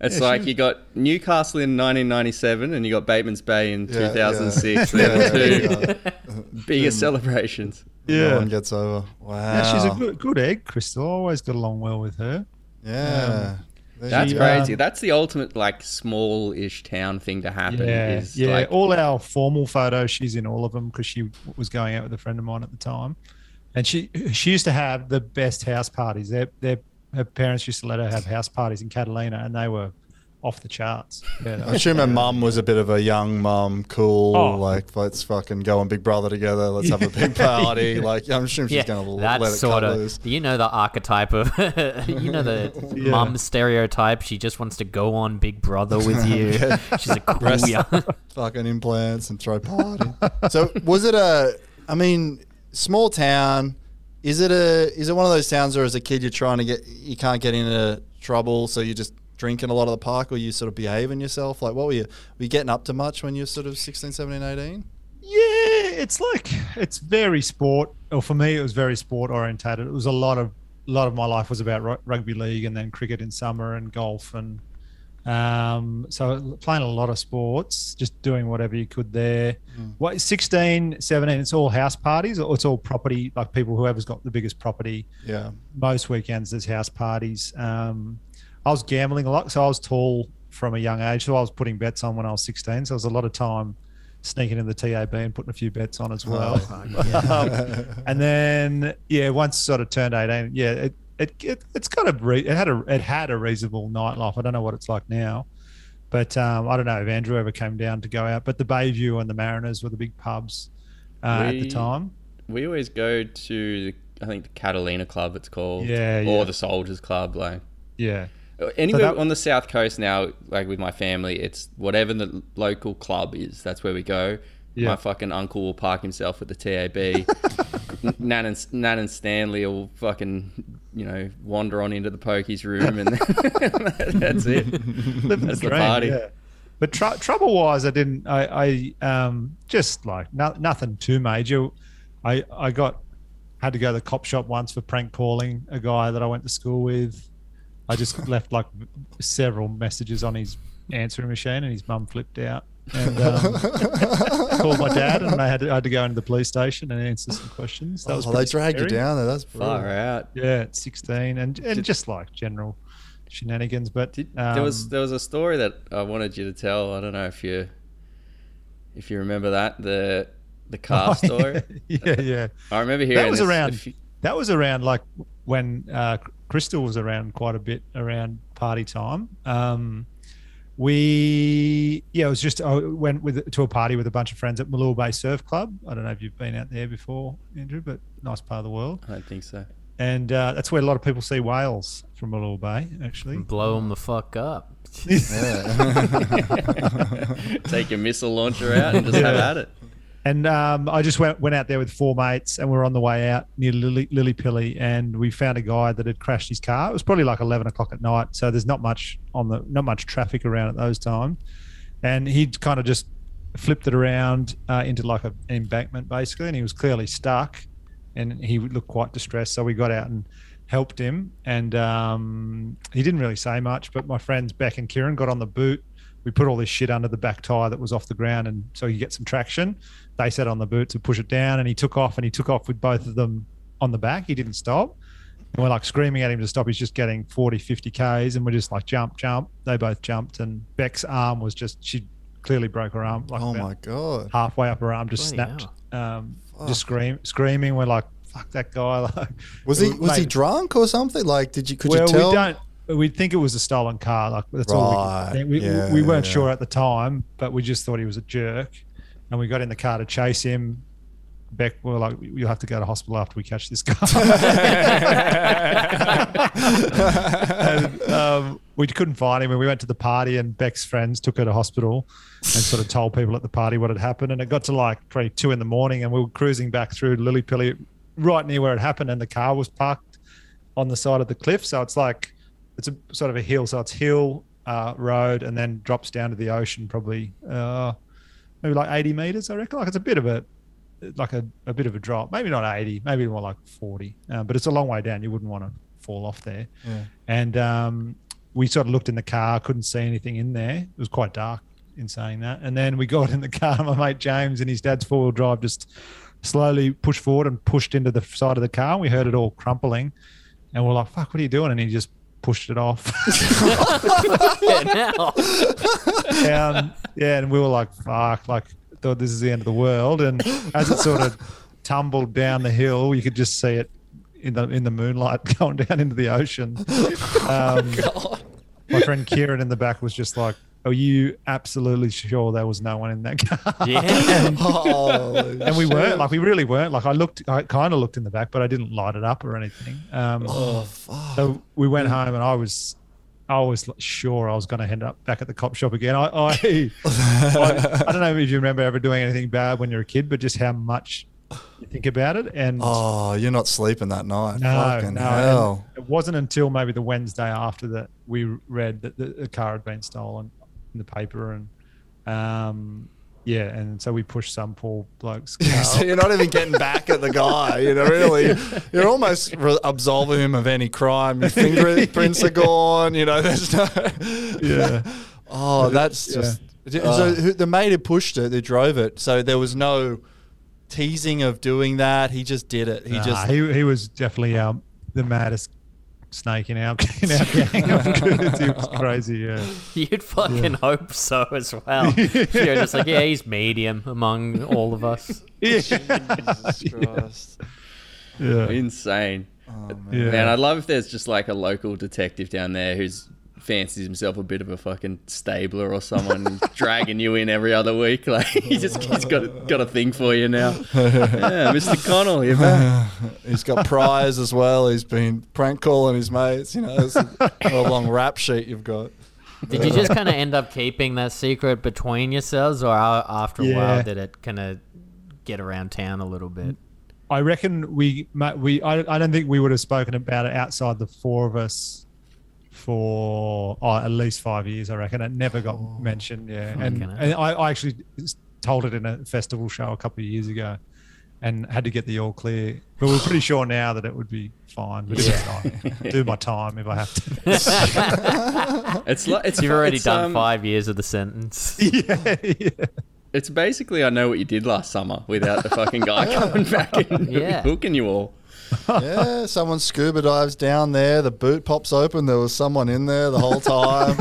It's Yeah, like she- you got Newcastle in 1997 and you got Bateman's Bay in Yeah, 2006. yeah. They're the Yeah, two yeah. biggest celebrations. No one gets over. Wow. Yeah, she's a good, good egg, Krystal. Always got along well with her. Yeah. There That's She, crazy. um, That's the ultimate like small-ish town thing to happen. Yeah, is yeah. like all our formal photos, she's in all of them because she was going out with a friend of mine at the time. and she she used to have the best house parties. Their their her parents used to let her have house parties in Catalina, and they were off the charts. Yeah, I assume her mum was a bit of a young mum, cool, Oh. like let's fucking go on Big Brother together. Let's have a big party. Like I'm sure she's yeah, gonna l- let it sort cut of loose. you know the archetype of you know the Yeah. mum stereotype. She just wants to go on Big Brother with you. She's a cool Rest- young. fucking implants and throw party. so was it a? I mean, small town. Is it a? Is it one of those towns where as a kid you're trying to get you can't get into trouble, so you just drinking a lot of the park, or you sort of behaving yourself? Like what were you? Were you getting up to much when you were sort of 16, 17, 18? Yeah, it's like it's very sport. Or for me, it was very sport orientated. It was a lot of a lot of my life was about ru- rugby league and then cricket in summer and golf and um, so playing a lot of sports, just doing whatever you could there. What 16, 17, it's all house parties or it's all property, like people whoever's got the biggest property. Yeah. Most weekends there's house parties. Um, I was gambling a lot, so I was tall from a young age. So I was putting bets on when I was 16. So there was a lot of time sneaking in the TAB and putting a few bets on as well. Um, and then yeah, once sort of turned 18, yeah, it it, it it's kind of re- it had a it had a reasonable nightlife. I don't know what it's like now. But um, I don't know if Andrew ever came down to go out. But the Bayview and the Mariners were the big pubs uh, at the time. We always go to, I think, the Catalina Club, it's called. Yeah, Or yeah. the Soldiers Club. Like, Yeah. Anywhere that- on the south coast now, like with my family, it's whatever the local club is. That's where we go. Yeah. My fucking uncle will park himself at the TAB. Nan and Nan and Stanley will fucking you know wander on into the pokies room, and that's it. Living That's the dream, party. yeah. But tr- trouble wise, I didn't. I, I um just like no, nothing too major. I I got had to go to the cop shop once for prank calling a guy that I went to school with. I just left like several messages on his answering machine, and his mum flipped out. And um, called my dad, and I had to, I had to go into the police station and answer some questions. That was oh, they pretty dragged you scary. down there. That's Far out. Yeah, at 16, and and just like general shenanigans. But Did, there was um, there was a story that I wanted you to tell. I don't know if you if you remember that the the car story. yeah, yeah. I remember hearing That was this around. few- That was around like when uh, Krystal was around quite a bit around party time. Um, we yeah, it was just I went with to a party with a bunch of friends at Malua Bay Surf Club. I don't know if you've been out there before, Andrew, but nice part of the world. I don't think so. And uh, that's where a lot of people see whales from Malua Bay, actually. Blow them the fuck up. Take your missile launcher out and just have at it. And um, I just went went out there with four mates, and we are on the way out near Lilli, Lilli Pilli, and we found a guy that had crashed his car. It was probably like eleven o'clock at night, so there's not much on the not much traffic around at those times. And he'd kind of just flipped it around uh, into like a, an embankment, basically, and he was clearly stuck, and he looked quite distressed. So we got out and helped him, and um, he didn't really say much. But my friends Beck and Kieran got on the boot. We put all this shit under the back tire that was off the ground, and so you get some traction. They sat on the boot to push it down, and he took off, and he took off with both of them on the back. He didn't stop. And we're like screaming at him to stop. He's just getting 40, 50 Ks, and we're just like, jump, jump. They both jumped, and Beck's arm was just, she clearly broke her arm. Like Oh my god. halfway up her arm, just Bloody snapped. Um, just scream, screaming. We're like, fuck that guy. Like, Was he was he drunk or something? Like, did you could well, you tell? we don't. We think it was a stolen car. Like that's all. Right, We, we, yeah, we weren't yeah. sure at the time, but we just thought he was a jerk, and we got in the car to chase him. Beck we were like, "You'll have to go to hospital after we catch this guy." and, um, we couldn't find him, and we went to the party, and Beck's friends took her to hospital, and sort of told people at the party what had happened. And it got to like probably two in the morning, and we were cruising back through Lilli Pilli, right near where it happened, and the car was parked on the side of the cliff. So it's like it's a sort of a hill. So it's hill, uh, road, and then drops down to the ocean, probably uh, maybe like 80 meters. I reckon. Like it's a bit of a like a, a bit of a drop. Maybe not 80, maybe more like 40. Um, but it's a long way down. You wouldn't want to fall off there. And um, we sort of looked in the car, couldn't see anything in there. It was quite dark in saying that. And then we got in the car. My mate James and his dad's four wheel drive just slowly pushed forward and pushed into the side of the car. We heard it all crumpling. And we're like, fuck, what are you doing? And he just pushed it off. Yeah, um, yeah, and we were like, fuck, like thought this is the end of the world. And as it sort of tumbled down the hill. You could just see it in the in the moonlight going down into the ocean. Um, my friend Kieran in the back was just like, "Are you absolutely sure there was no one in that car?" Yeah. Holy and we shit. weren't like we really weren't like i looked i kind of looked in the back but i didn't light it up or anything um Oh, fuck. so we went home and i was i was sure i was going to end up back at the cop shop again I, I I i don't know if you remember ever doing anything bad when you're a kid but just how much you think about it and Oh, you're not sleeping that night. no, Fucking no, hell. and it wasn't until maybe the Wednesday after that we read that the, the car had been stolen in the paper, and um, yeah, and so we pushed some poor bloke's so you're not even getting back at the guy. You know, really, you're almost re- absolving him of any crime. Your fingerprints are gone. You know, there's no. yeah, Oh, that's Yeah. just. So who, the mate who pushed it, they drove it, so there was no teasing of doing that. He just did it. He Nah, just. he he was definitely um, the maddest snake in our in our gang of dudes. He was crazy. Yeah, You'd fucking hope so as well. You're just like, yeah, he's medium among all of us. yeah, Jesus Christ. yeah. Insane. Oh, yeah. Man, I'd love if there's just like a local detective down there who's fancies himself a bit of a fucking stabler or someone dragging you in every other week. Like he just he's got got a thing for you now. Yeah, Mr. Connell, you're back. He's got priors as well. He's been prank calling his mates. You know, it's a, a long rap sheet you've got. Did you just kind of end up keeping that secret between yourselves, or after a while did it kind of get around town a little bit? I reckon we we I, I don't think we would have spoken about it outside the four of us for oh, at least five years. I reckon it never got mentioned. Yeah, and, Okay. and I, I actually told it in a festival show a couple of years ago, and had to get the all clear. But we're pretty sure now that it would be fine. But it's fine. do my time if I have to. It's like it's You've already it's, done um, five years of the sentence. yeah, yeah. It's basically I know what you did last summer without the fucking guy coming back and Yeah. hooking you all. Yeah, someone scuba dives down there. The boot pops open. There was someone in there the whole time.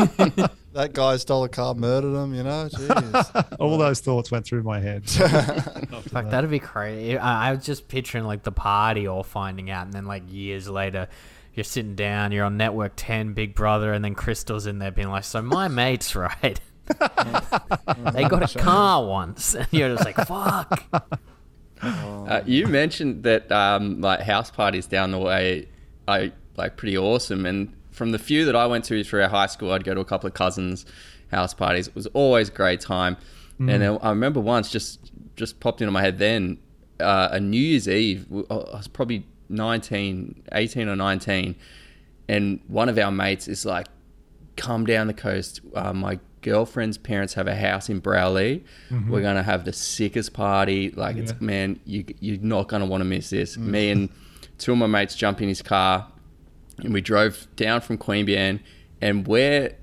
that guy stole a car, murdered him. You know, jeez. All those thoughts went through my head. Fuck, that'd be crazy. I, I was just picturing like the party all finding out, and then like years later, you're sitting down, you're on Network 10, Big Brother, and then Krystal's in there being like, "So my mate's right." they got a car once, and you're just like, "Fuck." Uh, you mentioned that um, like house parties down the way are like pretty awesome, and from the few that I went to through our high school, I'd go to a couple of cousins' house parties. It was always a great time, and I I remember once just just popped into my head then uh, a New Year's Eve. w- I was probably 19, 18 or nineteen, and one of our mates is like, "Come down the coast. Uh, my girlfriend's parents have a house in Broulee. We're gonna have the sickest party. Like it's man, you you're not gonna want to miss this." Me and two of my mates jump in his car, and we drove down from Queanbeyan, and we're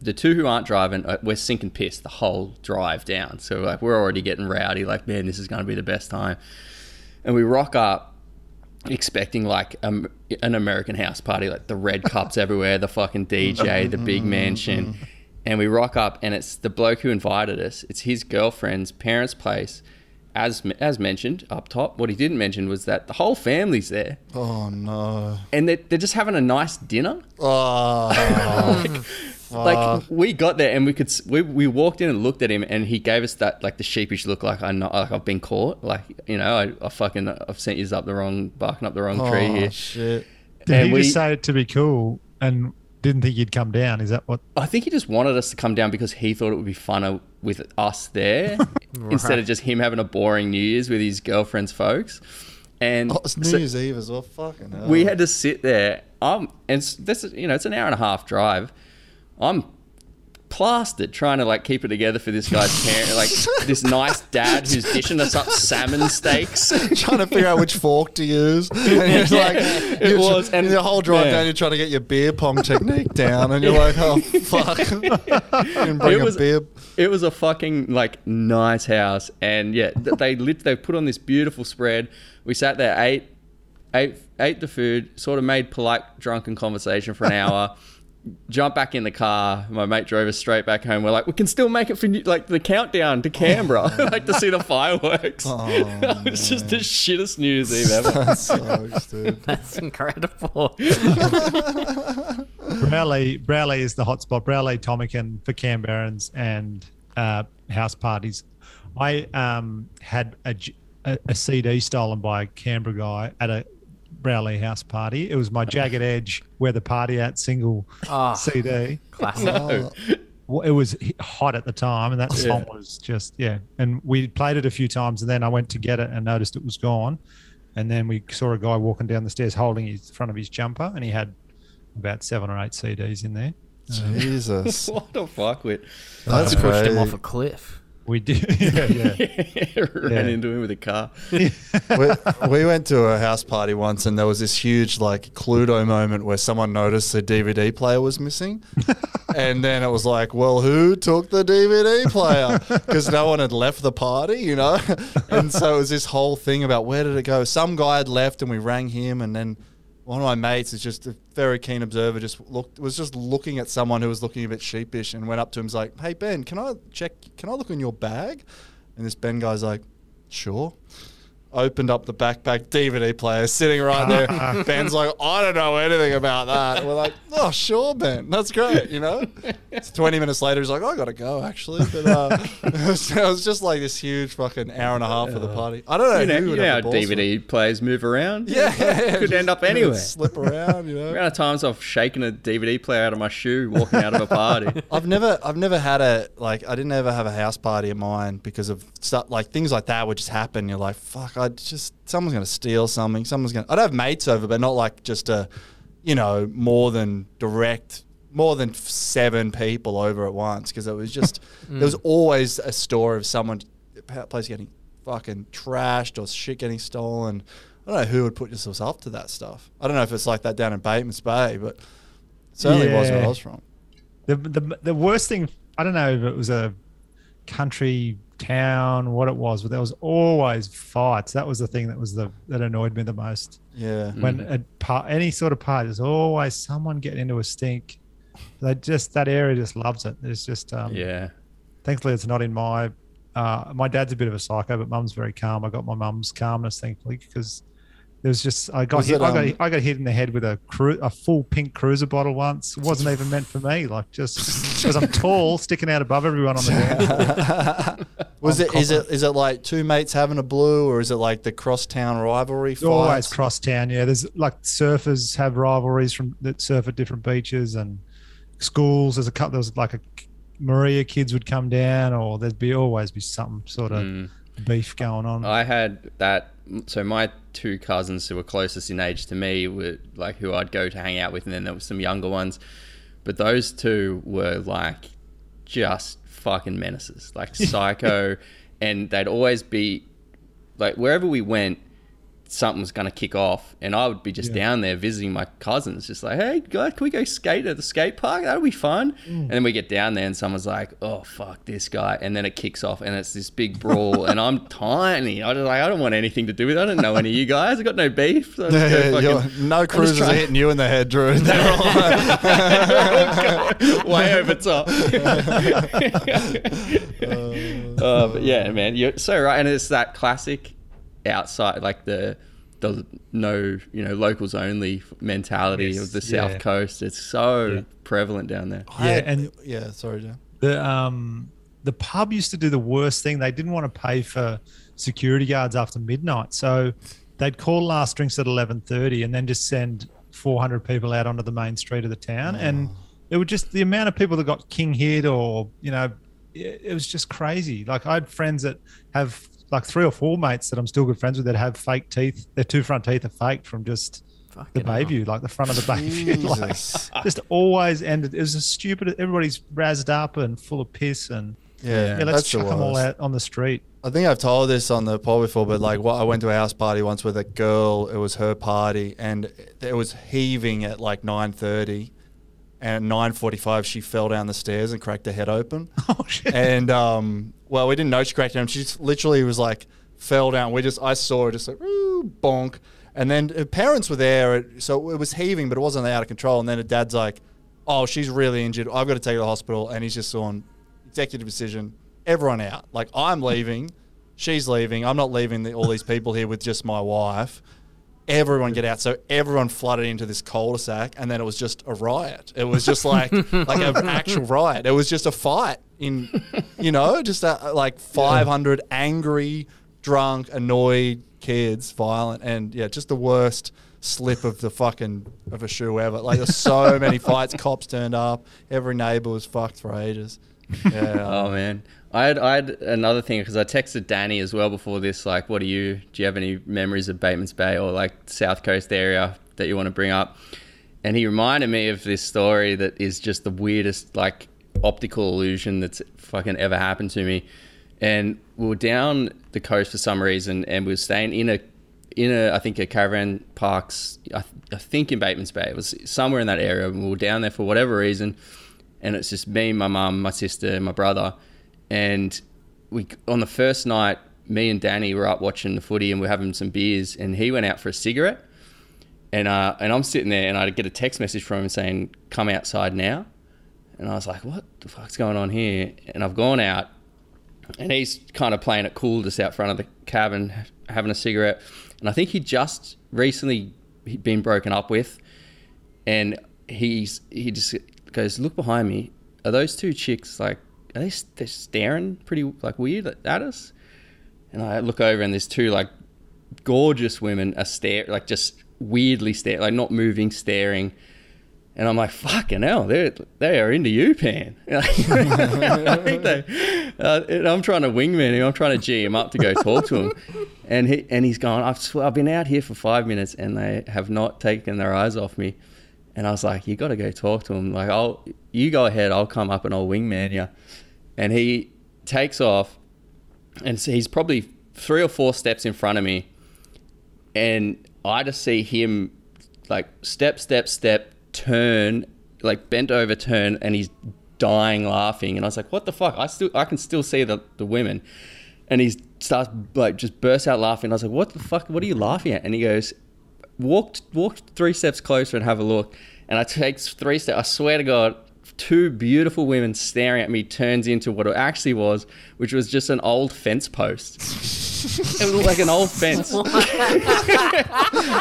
the two who aren't driving, uh, we're sinking piss the whole drive down. So like we're already getting rowdy. Like man, this is gonna be the best time. And we rock up expecting like um, an American house party, like the red cups everywhere, the fucking DJ, the big mansion. And we rock up, and it's the bloke who invited us. It's his girlfriend's parents' place. As as mentioned up top, what he didn't mention was that the whole family's there, Oh no. and they're, they're just having a nice dinner. Oh. like we got there and we could we, we walked in and looked at him and he gave us that like the sheepish look like I know like I've been caught like you know I, I fucking I've sent you up the wrong barking up the wrong oh, tree oh here shit. Did And he we- just say it to be cool and didn't think you'd come down? Is that what? I think he just wanted us to come down because he thought it would be funner with us there instead of just him having a boring New Year's with his girlfriend's folks. And Oh, it's New so Year's Eve as well. Fucking hell. we had to sit there. Um, and this is you know it's an hour and a half drive. I'm plastered trying to like keep it together for this guy's parent, like this nice dad who's dishing us up salmon steaks. trying to figure out which fork to use. And you're like, it was, and- and the whole drive yeah. down, you're trying to get your beer pong technique down, and you're like, oh fuck, and bring It was- a beer. It was a fucking like nice house, and yeah, th- they lit. They put on this beautiful spread. We sat there, ate, ate, ate the food, sort of made polite drunken conversation for an hour, jump back in the car. My mate drove us straight back home. We're like, we can still make it for New- like the countdown to Canberra, like to see the fireworks. Oh, it's just the shittest New Year's Eve ever. That sucks, dude. That's incredible. Broulee, Broulee is the hotspot. Broulee, Tomakin for Canberrans and uh, house parties. I um, had a a CD stolen by a Canberra guy at a Broulee house party. It was my Jagged Edge Where the Party At single Ah. CD. Classic. No. Well, it was hot at the time, and that song was just yeah. And we played it a few times, and then I went to get it and noticed it was gone. And then we saw a guy walking down the stairs holding his front of his jumper, and he had about seven or eight CDs in there. Jesus. what the fuck with That's Pushed him off a cliff. We did, yeah, yeah. ran Yeah. into him with a car. we, we went to a house party once and there was this huge like Cluedo moment where someone noticed the DVD player was missing. and then it was like, well, who took the DVD player? Because no one had left the party, you know? and so it was this whole thing about where did it go? Some guy had left and we rang him and then one of my mates is just a very keen observer just looked was just looking at someone who was looking a bit sheepish and went up to him and was like hey ben can i check can i look in your bag? And this ben guy's like sure opened up the backpack dvd player sitting right there ben's like i don't know anything about that and we're like oh sure ben that's great you know it's 20 minutes later he's like i gotta go actually but uh, it, was, it was just like this huge fucking hour and a half of the party i don't know You know, who you know how have the balls for. DVD players move around. Yeah, yeah, yeah. could end up anywhere. Slip around, you The know. amount of times I've shaken a DVD player out of my shoe walking out of a party. I've never, I've never had a like. I didn't ever have a house party of mine because of stuff like things like that would just happen. You're like, fuck, I just someone's gonna steal something. Someone's gonna. I'd have mates over, but not like just a, you know, more than direct, more than seven people over at once because it was just there was always a story of someone, place getting fucking trashed or shit getting stolen. I don't know who would put yourselves up to that stuff. I don't know if it's like that down in Bateman's Bay, but certainly was where I was from. The, the the worst thing I don't know if it was a country town, what it was, but there was always fights. That was the thing that was the that annoyed me the most. Yeah. When a par, any sort of party, there's always someone getting into a stink. They just that area just loves it. There's just um, Yeah. Thankfully, it's not in my. Uh, my dad's a bit of a psycho, but mum's very calm. I got my mum's calmness, thankfully, because there was just I got Was hit, it, I um, got I got hit in the head with a cru- a full pink cruiser bottle once. It wasn't even meant for me. Like just because I'm tall, sticking out above everyone on the dance. Was I'm it is it confident. is it like two mates having a blue or is it like the crosstown rivalry It's always fights? cross town. Yeah, there's like surfers have rivalries from that surf at different beaches and schools. There's a couple. There was like a Moruya kids would come down, or there'd be always be some sort of Mm. beef going on. I had that. So my two cousins who were closest in age to me were like who I'd go to hang out with, and then there were some younger ones. But those two were like just fucking menaces, like psycho, and they'd always be like wherever we went, something was gonna kick off, and I would be just Yeah. down there visiting my cousins, just like, hey guys, can we go skate at the skate park? That'll be fun. And then we get down there, and someone's like, oh fuck this guy, and then it kicks off, and it's this big brawl, and I'm tiny. I just like I don't want anything to do with it. I don't know any of you guys. I got no beef. So Yeah, fucking- no cruisers are hitting you in the head, Drew. They're all- way over top. uh, but yeah, man, you're so right, and it's that classic outside, like the the no, you know, locals only mentality Yes, of the yeah. south coast. It's so Yeah. prevalent down there. Yeah, had- and- yeah, sorry, Joe. the um the pub used to do the worst thing. They didn't want to pay for security guards after midnight, so they'd call last drinks at eleven thirty, and then just send four hundred people out onto the main street of the town, and it was just the amount of people that got king hit or you know, it, it was just crazy. Like I had friends that have like three or four mates that I'm still good friends with that have fake teeth. Their two front teeth are faked from just the Fucking hell. Bayview, like the front of the Bayview. like, just always ended. It was a stupid. Everybody's razzed up and full of piss, and Yeah, yeah, let's that's the chuck them all worst. out on the street. I think I've told this on the pod before, but like, what I went to a house party once with a girl. It was her party, and it was heaving at like nine thirty, and at nine forty-five, she fell down the stairs and cracked her head open. Oh shit! and um, well, we didn't know she cracked down. She just literally was like fell down. We just I saw her just like "Ooh," bonk, and then her parents were there, so it was heaving, but it wasn't out of control. And then her dad's like, oh, she's really injured. I've got to take her to the hospital. And he's just on executive decision. Everyone out. Like I'm leaving. She's leaving. I'm not leaving the, all these people here with just my wife. Everyone get out. So everyone flooded into this cul-de-sac, and then it was just a riot. It was just like like an actual riot. It was just a fight in, you know, just a, like 500 angry, drunk, annoyed kids, violent, and yeah, just the worst slip of the fucking of a shoe ever. Like there's so many fights. Cops turned up. Every neighbor was fucked for ages. Yeah. Oh man, I had I had another thing because I texted Danny as well before this. Like, what do you do? You have any memories of Bateman's Bay or like South Coast area that you want to bring up? And he reminded me of this story that is just the weirdest like optical illusion that's fucking ever happened to me. And we were down the coast for some reason, and we were staying in a in a I think a caravan parks. I, th- I think in Bateman's Bay. It was somewhere in that area. And we were down there for whatever reason and it's just me, my mum, my sister, my brother. And we on the first night, me and Danny were up watching the footy and we're having some beers, and he went out for a cigarette. And uh, and I'm sitting there, and I get a text message from him saying, "Come outside now." And I was like, "What the fuck's going on here?" And I've gone out, and he's kind of playing it cool just out front of the cabin, having a cigarette. And I think he just recently been broken up with, and he's he just goes, "Look behind me. Are those two chicks like? Are they they're staring pretty like weird at us?" And I look over, and there's two like gorgeous women are stare like just weirdly stare like not moving, staring. And I'm like, fucking hell, they they are into you, Pan. Uh, and I'm trying to wingman him. I'm trying to G him up to go talk to him, and he and he's gone. I've sw- I've been out here for five minutes, and they have not taken their eyes off me. And I was like, you got to go talk to him. Like, I'll you go ahead. I'll come up and I'll wingman you. And he takes off, and he's probably three or four steps in front of me, and I just see him like step, step, step, turn, like bent over, turn, and he's dying laughing. And I was like, what the fuck? I still, I can still see the, the women. And he starts like just bursts out laughing. I was like, what the fuck? What are you laughing at? And he goes, walked, walked three steps closer and have a look. And I take three steps. I swear to God, two beautiful women staring at me turns into what it actually was, which was just an old fence post. it was like an old fence.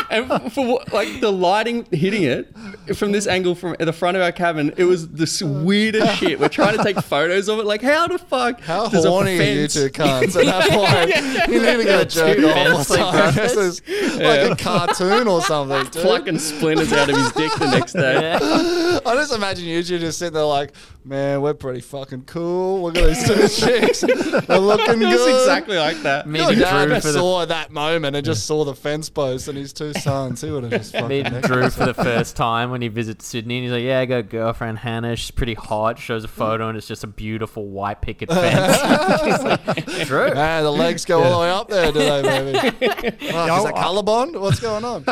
and for like the lighting hitting it from this angle from the front of our cabin, it was the weirdest shit. We're trying to take photos of it. Like, how the fuck? How does a horny are you fence- two cunts at that point? You need to go jerk Two off fence or something. like This is like a cartoon or something, dude. plucking splinters out of his dick the next day. I just imagine you two just sitting there like, man, we're pretty fucking cool. Look at these two chicks. They're looking It was exactly like that. Me Your and dad Drew just for the saw that moment and just saw the fence post and his two sons. He would have just fucking meet necked Drew for the first time when he visits Sydney. And he's like, "Yeah, I got a girlfriend Hannah. She's pretty hot." Shows a photo, and it's just a beautiful white picket fence. He's like, Drew, Man, the legs go all the way up there, do they, baby? Fuck, is that I- Colorbond? What's going on?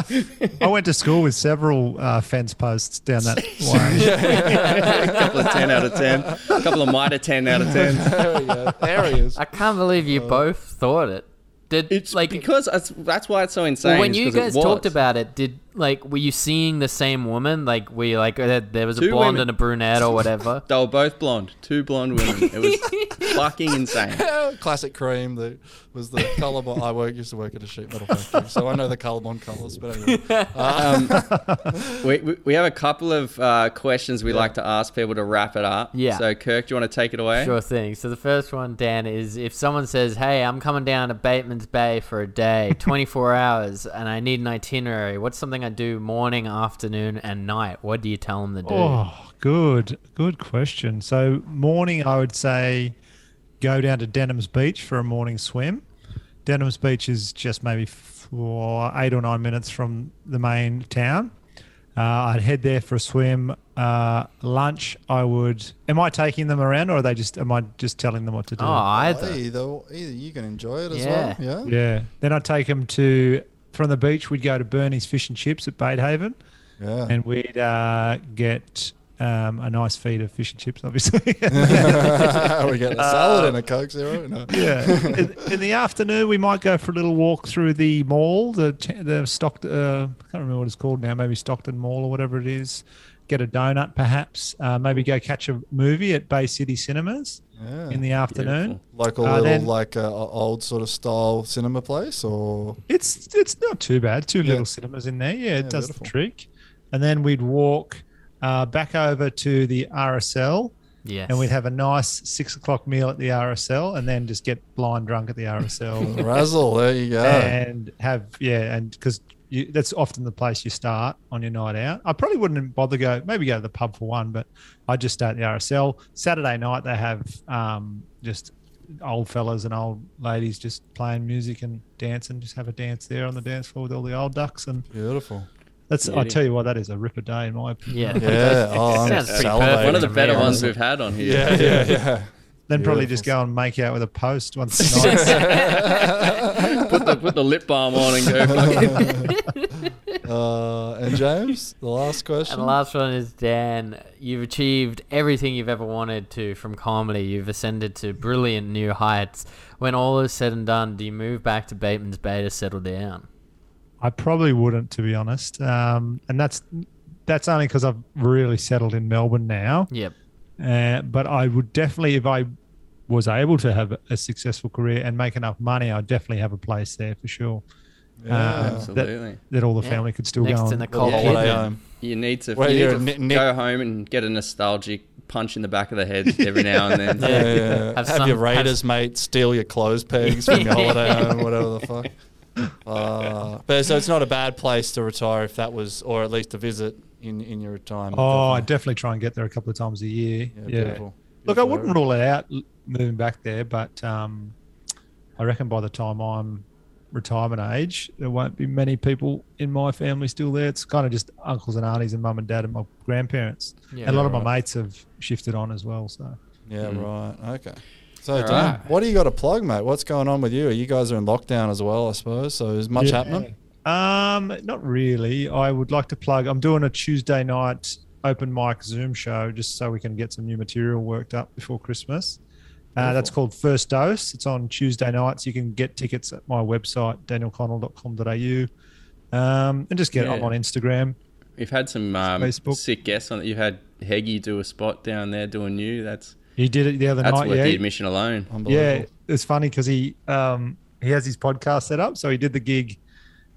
I went to school with several uh, fence posts down that way. a couple of 10 out of 10. A couple of mitre 10 out of 10. There, we go. Is. I can't believe you both thought it. Did It's like because that's, that's why it's so insane. when you guys talked about it? Did like were you seeing the same woman? Like were you like uh, there was a Two blonde women. and a brunette or whatever? They were both blonde, two blonde women. It was fucking insane. Classic cream that was the Colorbond. I work, used to work at a sheet metal factory, so I know the Colorbond colours. But anyway, We, we, we have a couple of uh, questions we like to ask people to wrap it up. Yeah. So, Kirk, do you want to take it away? Sure thing. So the first one, Dan, is if someone says, "Hey, I'm coming down to Bateman's Bay for a day, 24 hours, and I need an itinerary. What's something I do morning, afternoon, and night?" What do you tell them to do? Oh, good, good question. So morning, I would say go down to Denham's Beach for a morning swim. Denham's Beach is just maybe four, eight or nine minutes from the main town. Uh, I'd head there for a swim. Uh, lunch, I would. Am I taking them around, or are they just? Am I just telling them what to do? Oh, either. either, either you can enjoy it as Yeah. well. Yeah. Yeah. Then I'd take them to from the beach. We'd go to Bernie's Fish and Chips at Batehaven, Yeah. and we'd uh, get um, a nice feed of fish and chips, obviously. we get a salad and a Coke Zero. No. yeah. In, in the afternoon, we might go for a little walk through the mall, the the Stockton. Uh, I can't remember what it's called now. Maybe Stockton Mall or whatever it is. get a donut, perhaps. Uh, maybe go catch a movie at Bay City Cinemas Yeah. in the afternoon. Local Uh, little then- like uh, old sort of style cinema place, or It's it's not too bad. Two Yeah. little cinemas in there. Yeah, it Yeah, does beautiful. the trick. And then we'd walk uh, back over to the RSL, Yes. and we'd have a nice six o'clock meal at the RSL, and then just get blind drunk at the RSL, Razzle. There you go. and have yeah, and because that's often the place you start on your night out. I probably wouldn't bother go. Maybe go to the pub for one, but I just start at the RSL. Saturday night they have um, just old fellas and old ladies just playing music and dancing. Just have a dance there on the dance floor with all the old ducks, and Beautiful. That's. I tell you what, that is a ripper day in my opinion. yeah. Yeah. Oh, I'm Sounds pretty salivating. One of the better me, ones we've had on here. Yeah, yeah, yeah. Then probably just go and make out with a post once a night. put the put the lip balm on and go. fucking- Uh, and James, the last question. And the last one is Dan. You've achieved everything you've ever wanted to from comedy. You've ascended to brilliant new heights. When all is said and done, do you move back to Bateman's Bay to settle down? I probably wouldn't, to be honest. Um, and that's that's only because I've really settled in Melbourne now. Yep. Uh, but I would definitely, if I was able to have a successful career and make enough money, I'd definitely have a place there for sure. Uh, that, Absolutely. that all the Yeah. family could still Next go in on. the Little cold holiday kid. home. You need to, Well, you need to Nick- Nick- go home and get a nostalgic punch in the back of the head every now and then. Yeah. Yeah, yeah. Have Have, some- your have- Raiders mate steal your clothes pegs from your holiday home, whatever the fuck. Uh, but so it's not a bad place to retire if that was, or at least to visit in in your retirement. Oh, I definitely. definitely try and get there a couple of times a year. Yeah, Yeah. beautiful. Look, I wouldn't rule it out moving back there, but um, I reckon by the time I'm retirement age, there won't be many people in my family still there. It's kind of just uncles and aunties and mum and dad and my grandparents. Yeah, and a lot of my mates have shifted on as well. So Yeah, Mm. right. Okay. So, All Dan, right. what do you got to plug, mate? What's going on with you? You guys are in lockdown as well, I suppose. So, is much Yeah. happening? Um, not really. I would like to plug. I'm doing a Tuesday night open mic Zoom show just so we can get some new material worked up before Christmas. Uh, that's called First Dose. It's on Tuesday nights. You can get tickets at my website danielconnell.com.au, um, and just get it. I'm on Instagram. We've had some um, Facebook. sick guests on it. You had Heggy do a spot down there doing you. That's He did it the other that's night. worth yeah, the admission alone. yeah. It's funny because he um, he has his podcast set up, so he did the gig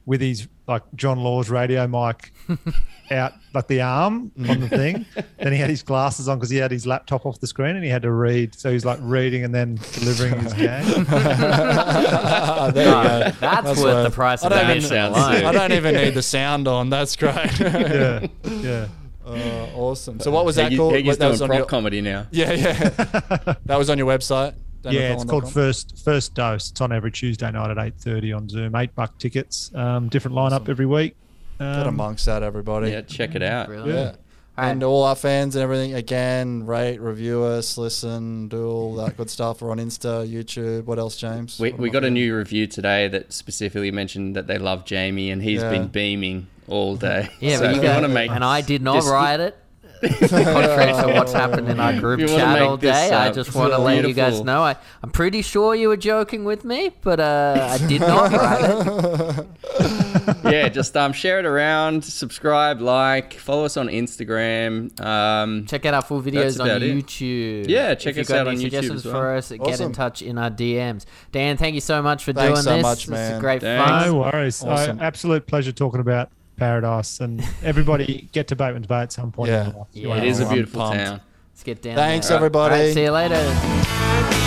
with his like John Laws' radio mic out like the arm on the thing. then he had his glasses on because he had his laptop off the screen and he had to read. So he's like reading and then delivering his game. there you go. that's, worth the price I of don't even- sounds alone. I don't even need the sound on. That's great. yeah, yeah. Uh, awesome. So, what was that Heggy, called? Heggy's that was doing on prop your, comedy now. yeah, yeah. that was on your website. Yeah, it's called danielcollin.com? First First Dose. It's on every Tuesday night at eight thirty on Zoom. Eight buck tickets. Um, different lineup Awesome. every week. Get Um, amongst that, everybody. Yeah, check it out. Brilliant. Yeah. All right. And all our fans and everything, again, rate, review us, listen, do all that good stuff. We're on Insta, YouTube. What else, James? We, we am I got a new review today that specifically mentioned that they love Jamie and he's Yeah. been beaming all day. Yeah, so but you you want to make and I did not this- write it. Contrary to what's happened in our group If chat all day, I uh, just want to let you guys know I, I'm pretty sure you were joking with me, but uh, I did not write it. yeah, just um, share it around, subscribe, like, follow us on Instagram. Um, Check out our full videos on about it. YouTube. Yeah, check if you've us got out any on YouTube suggestions as for well. us, get in touch in our DMs. Dan, thank you so much for Thanks doing so this. much, This man. is great Thanks. fun. No worries. Awesome. I, absolute pleasure talking about Paradise and everybody get to Bateman's Bay at some point. Yeah. Yeah. it is a I'm beautiful pumped. town. Let's get down Thanks, there. everybody. All right, see you later.